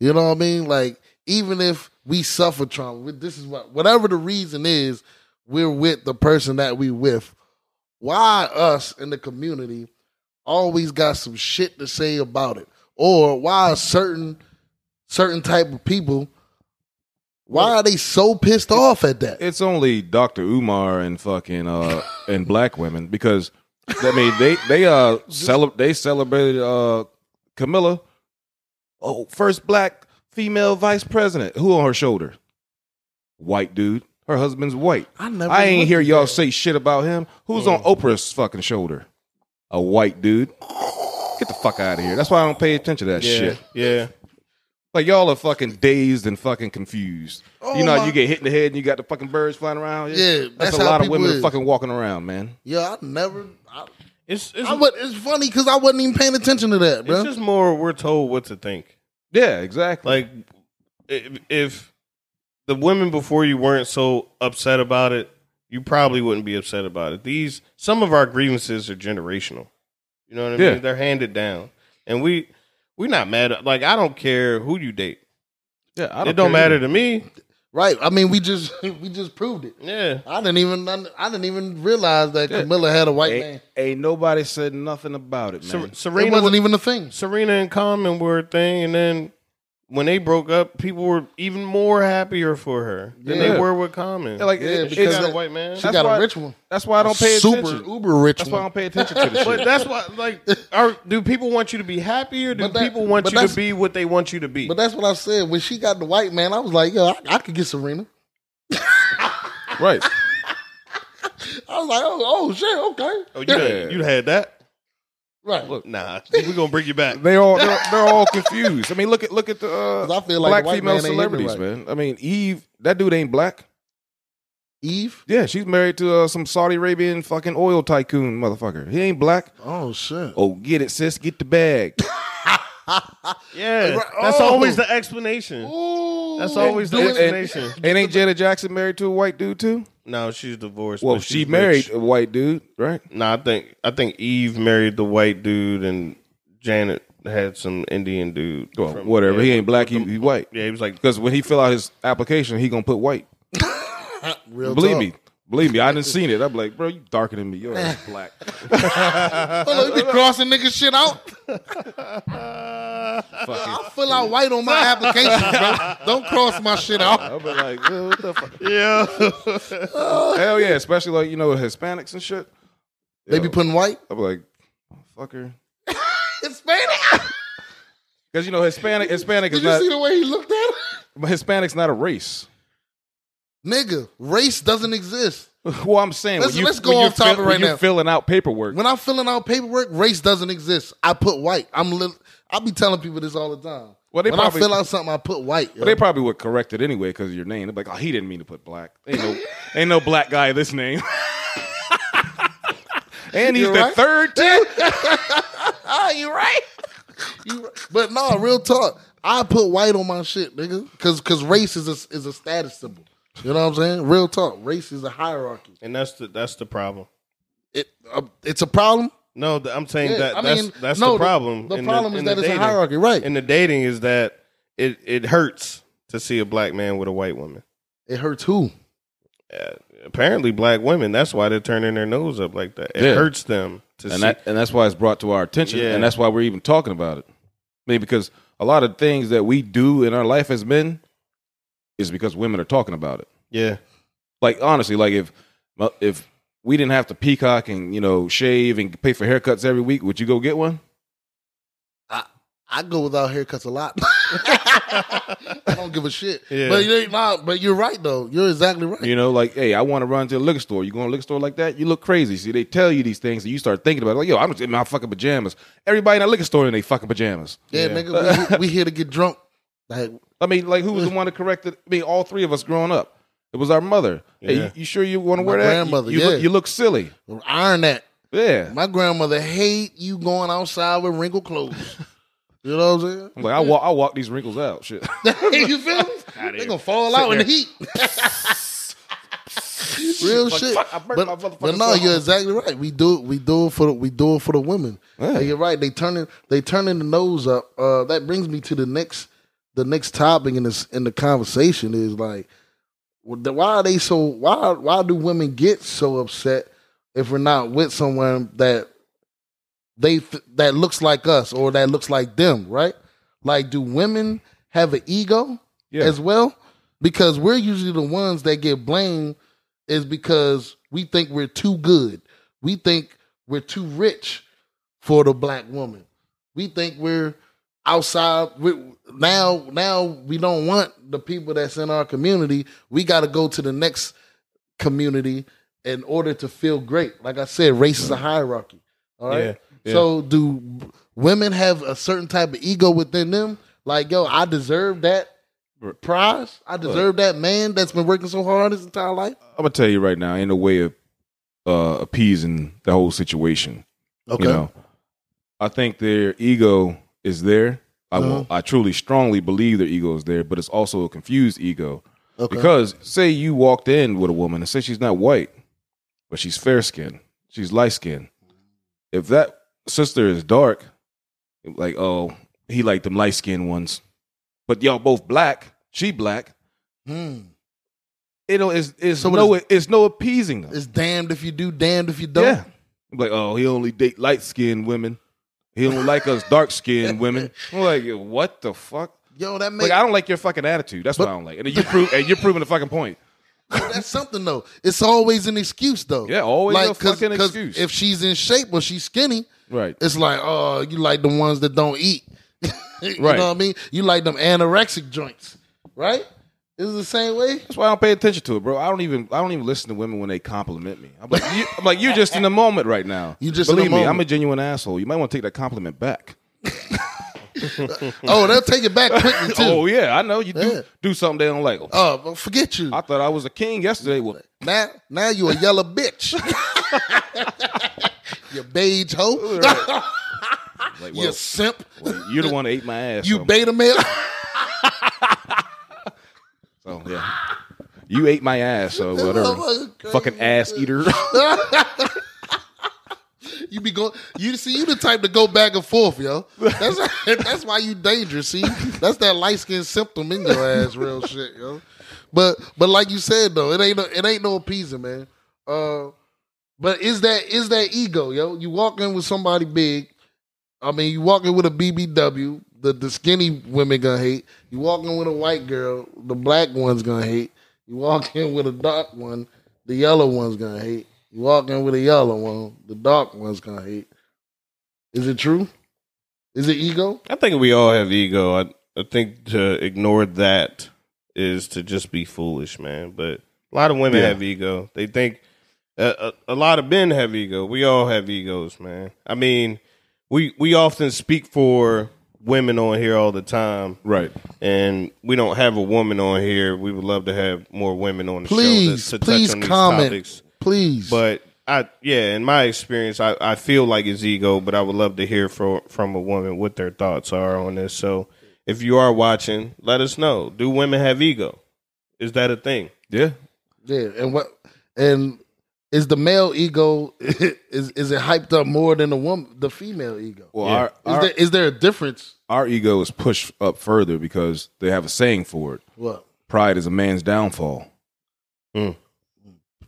B: You know what I mean? Like even if we suffer trauma, this is what whatever the reason is, we're with the person that we with. Why us in the community always got some shit to say about it, or why certain certain type of people why are they so pissed off at that?
C: It's only Dr. Umar and fucking uh and black women because I mean they they uh cele- they celebrated uh Camilla oh first black female vice president. Who on her shoulder? White dude. Her husband's white.
B: I never
C: I ain't
B: looked
C: hear
B: at
C: y'all
B: that.
C: say shit about him. Who's on Oprah's fucking shoulder? A white dude. Get the fuck out of here. That's why I don't pay attention to that
A: Yeah,
C: shit.
A: yeah.
C: Like y'all are fucking dazed and fucking confused.
B: Oh,
C: you know, how
B: my-
C: you get hit in the head and you got the fucking birds flying around.
B: Yeah,
C: that's,
B: that's
C: a
B: how
C: lot of
B: people
C: women
B: is.
C: fucking walking around, man.
B: Yeah, I never. I,
A: It's it's,
B: I would, it's funny because I wasn't even paying attention to that, bro.
A: it's just more we're told what to think.
C: Yeah, exactly.
A: Like if, if the women before you weren't so upset about it, you probably wouldn't be upset about it. These some of our grievances are generational. You know what I
C: Yeah.
A: mean? They're handed down, and we we're not mad. At, like I don't care who you date.
C: yeah, I
A: it don't
C: care
A: matter
C: either.
A: to me.
B: right? I mean, we just we just proved it.
A: Yeah.
B: I didn't even I didn't even realize that
C: Yeah.
B: Camilla had a white
C: Ain't,
B: man.
C: ain't nobody said nothing about it, man.
A: Ser-
B: It
A: Serena
B: wasn't
A: wa-
B: even a thing.
A: Serena and Common were a thing, and then when they broke up, people were even more happier for her than
C: Yeah.
A: they were with Common.
C: Yeah, like
B: Yeah,
C: it-
B: because
C: it's-
A: got a white man.
B: She
C: That's
B: got
C: why-
B: a rich one.
C: that's why I don't pay attention.
B: Super
C: attention.
B: uber rich
C: That's why I
B: one.
C: don't pay attention to this
A: But
C: shit.
A: that's why, like, are, do people want you to be happy or do
B: But that-
A: people want
B: but
A: you to
B: that's-
A: be what they want you to be?
B: But that's what I said. When she got the white man, I was like, yo, I, I could get Serena.
C: right.
B: I was like, oh, oh shit, okay.
A: oh, you,
C: Yeah.
A: had, you had that?
B: Right.
C: Look,
A: Nah, we're gonna bring you back.
C: They all they're, they're all confused. I mean, look at look at the uh,
B: 'Cause I feel like
C: black
B: white
C: female
B: man ain't hitting
C: celebrities,
B: right.
C: man. I mean, Eve, that dude ain't black.
B: Eve?
C: Yeah, she's married to uh, some Saudi Arabian fucking oil tycoon motherfucker. He ain't black.
B: Oh shit.
C: Oh, get it, sis. Get the bag.
A: Yeah,
B: Right.
A: that's
B: Oh.
A: always the explanation.
B: Ooh,
A: That's always the explanation.
C: and ain't Janet Jackson married to a white dude too?
A: No, she's divorced.
C: Well, she married
A: rich.
C: a white dude, right?
A: No, I think I think Eve married the white dude, and Janet had some Indian dude.
C: Well,
A: from-
C: whatever. he ain't black. He, he white.
A: Yeah, he was like,
C: Because when he fill out his application, he gonna put white.
B: Real
C: Believe
B: talk.
C: me. Believe me, I didn't seen it. I'm like, bro, you darker than me. You're ass black.
B: Hold on, you be crossing nigga shit out.
C: Fucking,
B: I'll fill out white on my application, bro. Don't cross my shit out.
C: I'll be like, "Uh, what the fuck?
A: yeah.
C: Hell yeah, especially like you know Hispanics and shit.
B: They be putting white.
C: I'll be like, fucker,
B: Hispanic.
C: because you know Hispanic Hispanic
B: Did
C: is
B: you
C: not
B: see the way he looked at it?
C: but Hispanic's not a race.
B: Nigga, race doesn't exist.
C: Well, I'm saying
B: Let's-
C: when you,
B: let's go
C: when
B: off
C: you're
B: topic
C: fill-
B: right
C: when you're
B: now.
C: filling out paperwork.
B: When I'm filling out paperwork, race doesn't exist. I put white. I'm. Li- I be telling people this all the time.
C: Well, they
B: when
C: probably-
B: I fill out something, I put white. yo.
C: They probably would correct it anyway because of your name. They're like, oh, he didn't mean to put black. Ain't no, ain't no black guy this name. and he's
B: You're
C: the
B: right.
C: third too.
B: Ah, you right. You right. But no, real talk. I put white on my shit, nigga, because because race is a, is a status symbol. You know what I'm saying? Real talk. Race is a hierarchy.
A: And that's the that's the problem.
B: It uh, it's a problem.
A: No, th- I'm saying
B: Yeah,
A: that
B: I
A: that's
B: mean,
A: that's
B: no,
A: the
B: the-
A: problem.
B: the
A: in
B: problem is that it's a hierarchy, right.
A: And the dating is that it it hurts to see a black man with a white woman.
B: It hurts who?
A: Uh, apparently, black women. That's why they're turning their nose up like that. It
C: Yeah.
A: hurts them to
C: and
A: see.
C: that and that's why it's brought to our attention,
A: Yeah.
C: and that's why we're even talking about it. I mean, because a lot of things that we do in our life as men is because women are talking about it.
A: yeah,
C: Like honestly, like if if we didn't have to peacock and you know shave and pay for haircuts every week, would you go get one?
B: I I go without haircuts a lot. I don't give a shit.
A: Yeah.
B: But you ain't not. But you're right though. You're exactly right.
C: You know, like, hey, I want to run to a liquor store. You go to a liquor store like that, you look crazy. See, they tell you these things, and you start thinking about it. Like, yo, I'm just in my fucking pajamas. Everybody in that liquor store in their fucking pajamas.
B: yeah,
A: Yeah.
B: nigga, we, we here to get drunk. Like,
C: I mean, like, who was the one that corrected? I mean, all three of us growing up. It was our mother. Hey, you, you sure you want to wear that? You-
B: grandmother,
C: You,
B: yeah.
C: look, you look silly.
B: iron that.
C: Yeah.
B: My grandmother hate you going outside with wrinkled clothes. You know what I'm
C: I'm like, I walk, I walk these wrinkles out. Shit.
B: saying? you feel me? They gonna fall out in the heat. Real
C: Like,
B: shit.
C: fuck, I burnt my
B: But, but no, you're exactly right. We do it. We do it for the, we do it for the women.
C: Yeah.
B: And you're right. They turning they turning the nose up. Uh, that brings me to the next the next topic in this in the conversation is like, why are they so? Why why do women get so upset if we're not with someone that they that looks like us or that looks like them? Right? Like, do women have an ego
C: Yeah.
B: as well? Because we're usually the ones that get blamed is because we think we're too good. We think we're too rich for the black woman. We think we're outside. we now, now we don't want the people that's in our community. We got to go to the next community in order to feel great. Like I said, race is a hierarchy. All right.
A: Yeah, yeah.
B: So, do women have a certain type of ego within them? Like, yo, I deserve that prize. I deserve that man that's been working so hard his entire life.
C: I'm gonna tell you right now, ain't no way of uh, appeasing the whole situation.
B: Okay.
C: You know, I think their ego is there. I
B: Uh-huh.
C: I truly, strongly believe their ego is there, but it's also a confused ego.
B: Okay.
C: Because say you walked in with a woman and say she's not white, but she's fair skinned, she's light skinned. If that sister is dark, like oh he like them light skinned ones, but y'all both black, she black.
B: Hmm.
C: It it's, it's
B: So
C: no
B: it's-
C: it's no appeasing them.
B: It's damned if you do, damned if you don't.
C: Yeah. Like, oh, he only date light skinned women. He don't like us dark skinned women. I'm like, what the fuck?
B: Yo, that
C: Like
B: makes
C: I don't like your fucking attitude. That's what I don't like. And you prove and you're proving the fucking point.
B: that's something though. It's always an excuse though.
C: Yeah, always a
B: 'cause-
C: fucking
B: 'cause
C: excuse.
B: If she's in shape or she's skinny,
C: Right.
B: it's like, oh, you like the ones that don't eat. you
C: Right.
B: know what I mean? You like them anorexic joints, right? Is it the same way?
C: That's why I don't pay attention to it, bro. I don't even I don't even listen to women when they compliment me. I'm like, you, I'm like you're just in the moment right now.
B: You just in the
C: believe me. I'm a genuine asshole. You might want to take that compliment back.
B: Oh, they'll take it back quickly too.
C: Oh yeah, I know you do
B: Yeah.
C: do something they don't like.
B: Oh, but forget you.
C: I thought I was a king yesterday. Well,
B: Now, now you a yellow bitch. you beige hoe.
C: like,
B: you
C: well,
B: simp.
C: well, you're the one that ate my ass.
B: You
C: so,
B: beta male.
C: So yeah, you ate my ass. So whatever.
B: Motherfucker
C: Fucking ass eater.
B: You be going. You see, you the type to go back and forth, yo. That's that's why you dangerous. See, that's that light skin symptom in your ass, real shit, yo. But but like you said though, it ain't no, it ain't no appeasing, man. Uh, but is that is that ego, yo? You walk in with somebody big. I mean, you walk in with a BBW. The the skinny women gonna hate. You walk in with a white girl. The black one's gonna hate. You walk in with a dark one. The yellow one's gonna hate. You walk in with a yellow one, the dark one's gonna hate. Is it true? Is it ego?
A: I think we all have ego. I, I think to ignore that is to just be foolish, man. But a lot of women
C: Yeah.
A: have ego. They think uh, a, a lot of men have ego. We all have egos, man. I mean, we we often speak for women on here all the time,
C: right.
A: and we don't have a woman on here. We would love to have more women on the
B: Please,
A: show to, to
B: please
A: touch on these
B: comment.
A: topics.
B: Please.
A: But I, yeah, in my experience, I, I feel like it's ego, but I would love to hear from from a woman what their thoughts are on this. So if you are watching, let us know. Do women have ego? Is that a thing?
C: Yeah.
B: yeah, and what and is the male ego is is it hyped up more than the woman the female ego?
C: Well,
A: Yeah.
C: our,
B: Is
C: our,
B: there is there a difference?
C: our ego is pushed up further because they have a saying for it.
B: What?
C: Pride is a man's downfall.
A: Mm.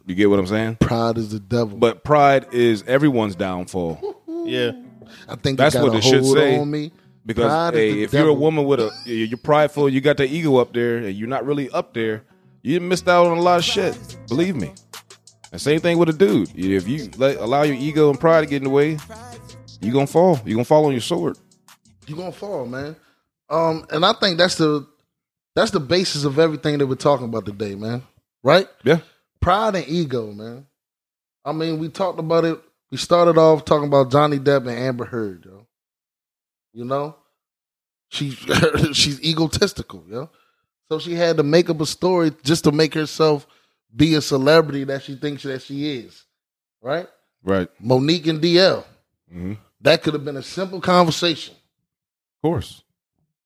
C: You get what I'm saying?
B: Pride is the devil.
C: But pride is everyone's downfall.
A: Yeah,
B: I think
C: That's
B: you
C: what it should say.
B: on me.
C: Because
B: Pride
C: hey,
B: the
C: if you're a woman with a you're you're prideful, you got the ego up there, and you're not really up there, you missed out on a lot of shit. Believe me. And same thing with a dude. If you let allow your ego and pride to get in the way, you're gonna fall. You're gonna fall on your sword.
B: you're gonna fall, man. Um, and I think that's the that's the basis of everything that we're talking about today, man. Right?
C: Yeah.
B: Pride and ego, man. I mean, we talked about it. We started off talking about Johnny Depp and Amber Heard, yo. You know, she she's egotistical, yo. So she had to make up a story just to make herself be a celebrity that she thinks that she is, right?
C: Right.
B: Monique and DL.
C: hmm
B: That could have been a simple conversation, Of
C: course.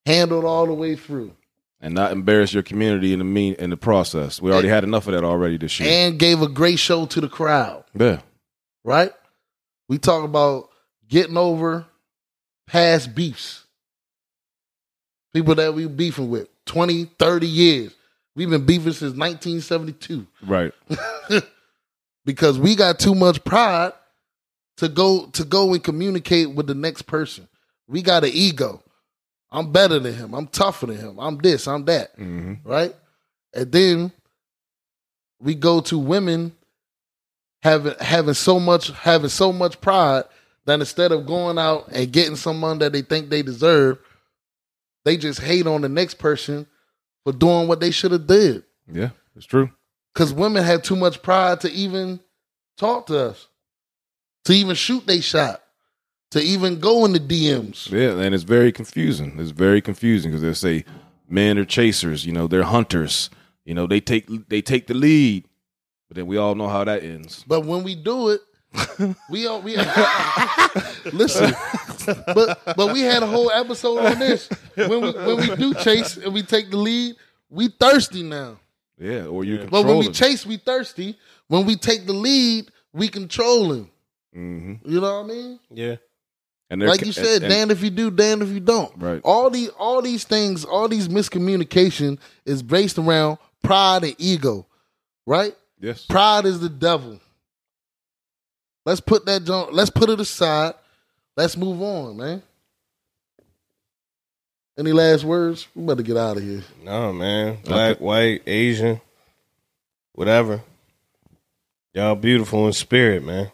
B: handled all the way through.
C: And not embarrass your community in the mean in the process. We already had enough of that already this year.
B: and gave a great show to the crowd,
C: yeah.
B: right? We talk about getting over past beefs. People that we beefing with 20, 30 years. We've been beefing since 1972
C: Right.
B: because we got too much pride to go to go and communicate with the next person. We got an ego. I'm better than him. I'm tougher than him. I'm this, I'm that.
C: hmm
B: right? And then we go to women having having so much having so much pride that instead of going out and getting someone that they think they deserve, they just hate on the next person for doing what they should have did.
C: Yeah. It's true.
B: Because women have too much pride to even talk to us, to even shoot they shot, to even go in the DMs.
C: Yeah, and it's very confusing. It's very confusing because they say men are chasers. You know, they're hunters. You know, they take they take the lead, but then we all know how that ends.
B: But when we do it, we all we listen. But but we had a whole episode on this. When we when we do chase and we take the lead, we thirsty now.
C: Yeah, or you
B: But when we chase, we thirsty. When we take the lead, we controlling.
C: hmm
B: You know what I mean?
A: yeah.
C: and
B: Like you said,
C: and- and-
B: if you do, damned if you don't.
C: Right.
B: All these all these things, all these miscommunication is based around pride and ego. Right?
C: yes,
B: Pride is the devil. Let's put that junk, let's put it aside. Let's move on, man. Any last words? We better get out of here.
A: No, man. Black, white, Asian, whatever. Y'all beautiful in spirit, man.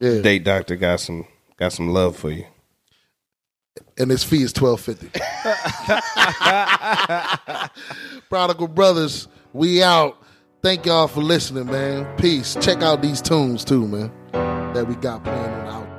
B: Yeah.
A: Date doctor got some got some love for you.
B: and his fee is twelve fifty. Prodigal Brothers, we out. Thank y'all for listening, man. Peace. Check out these tunes too, man. That we got playing on outro.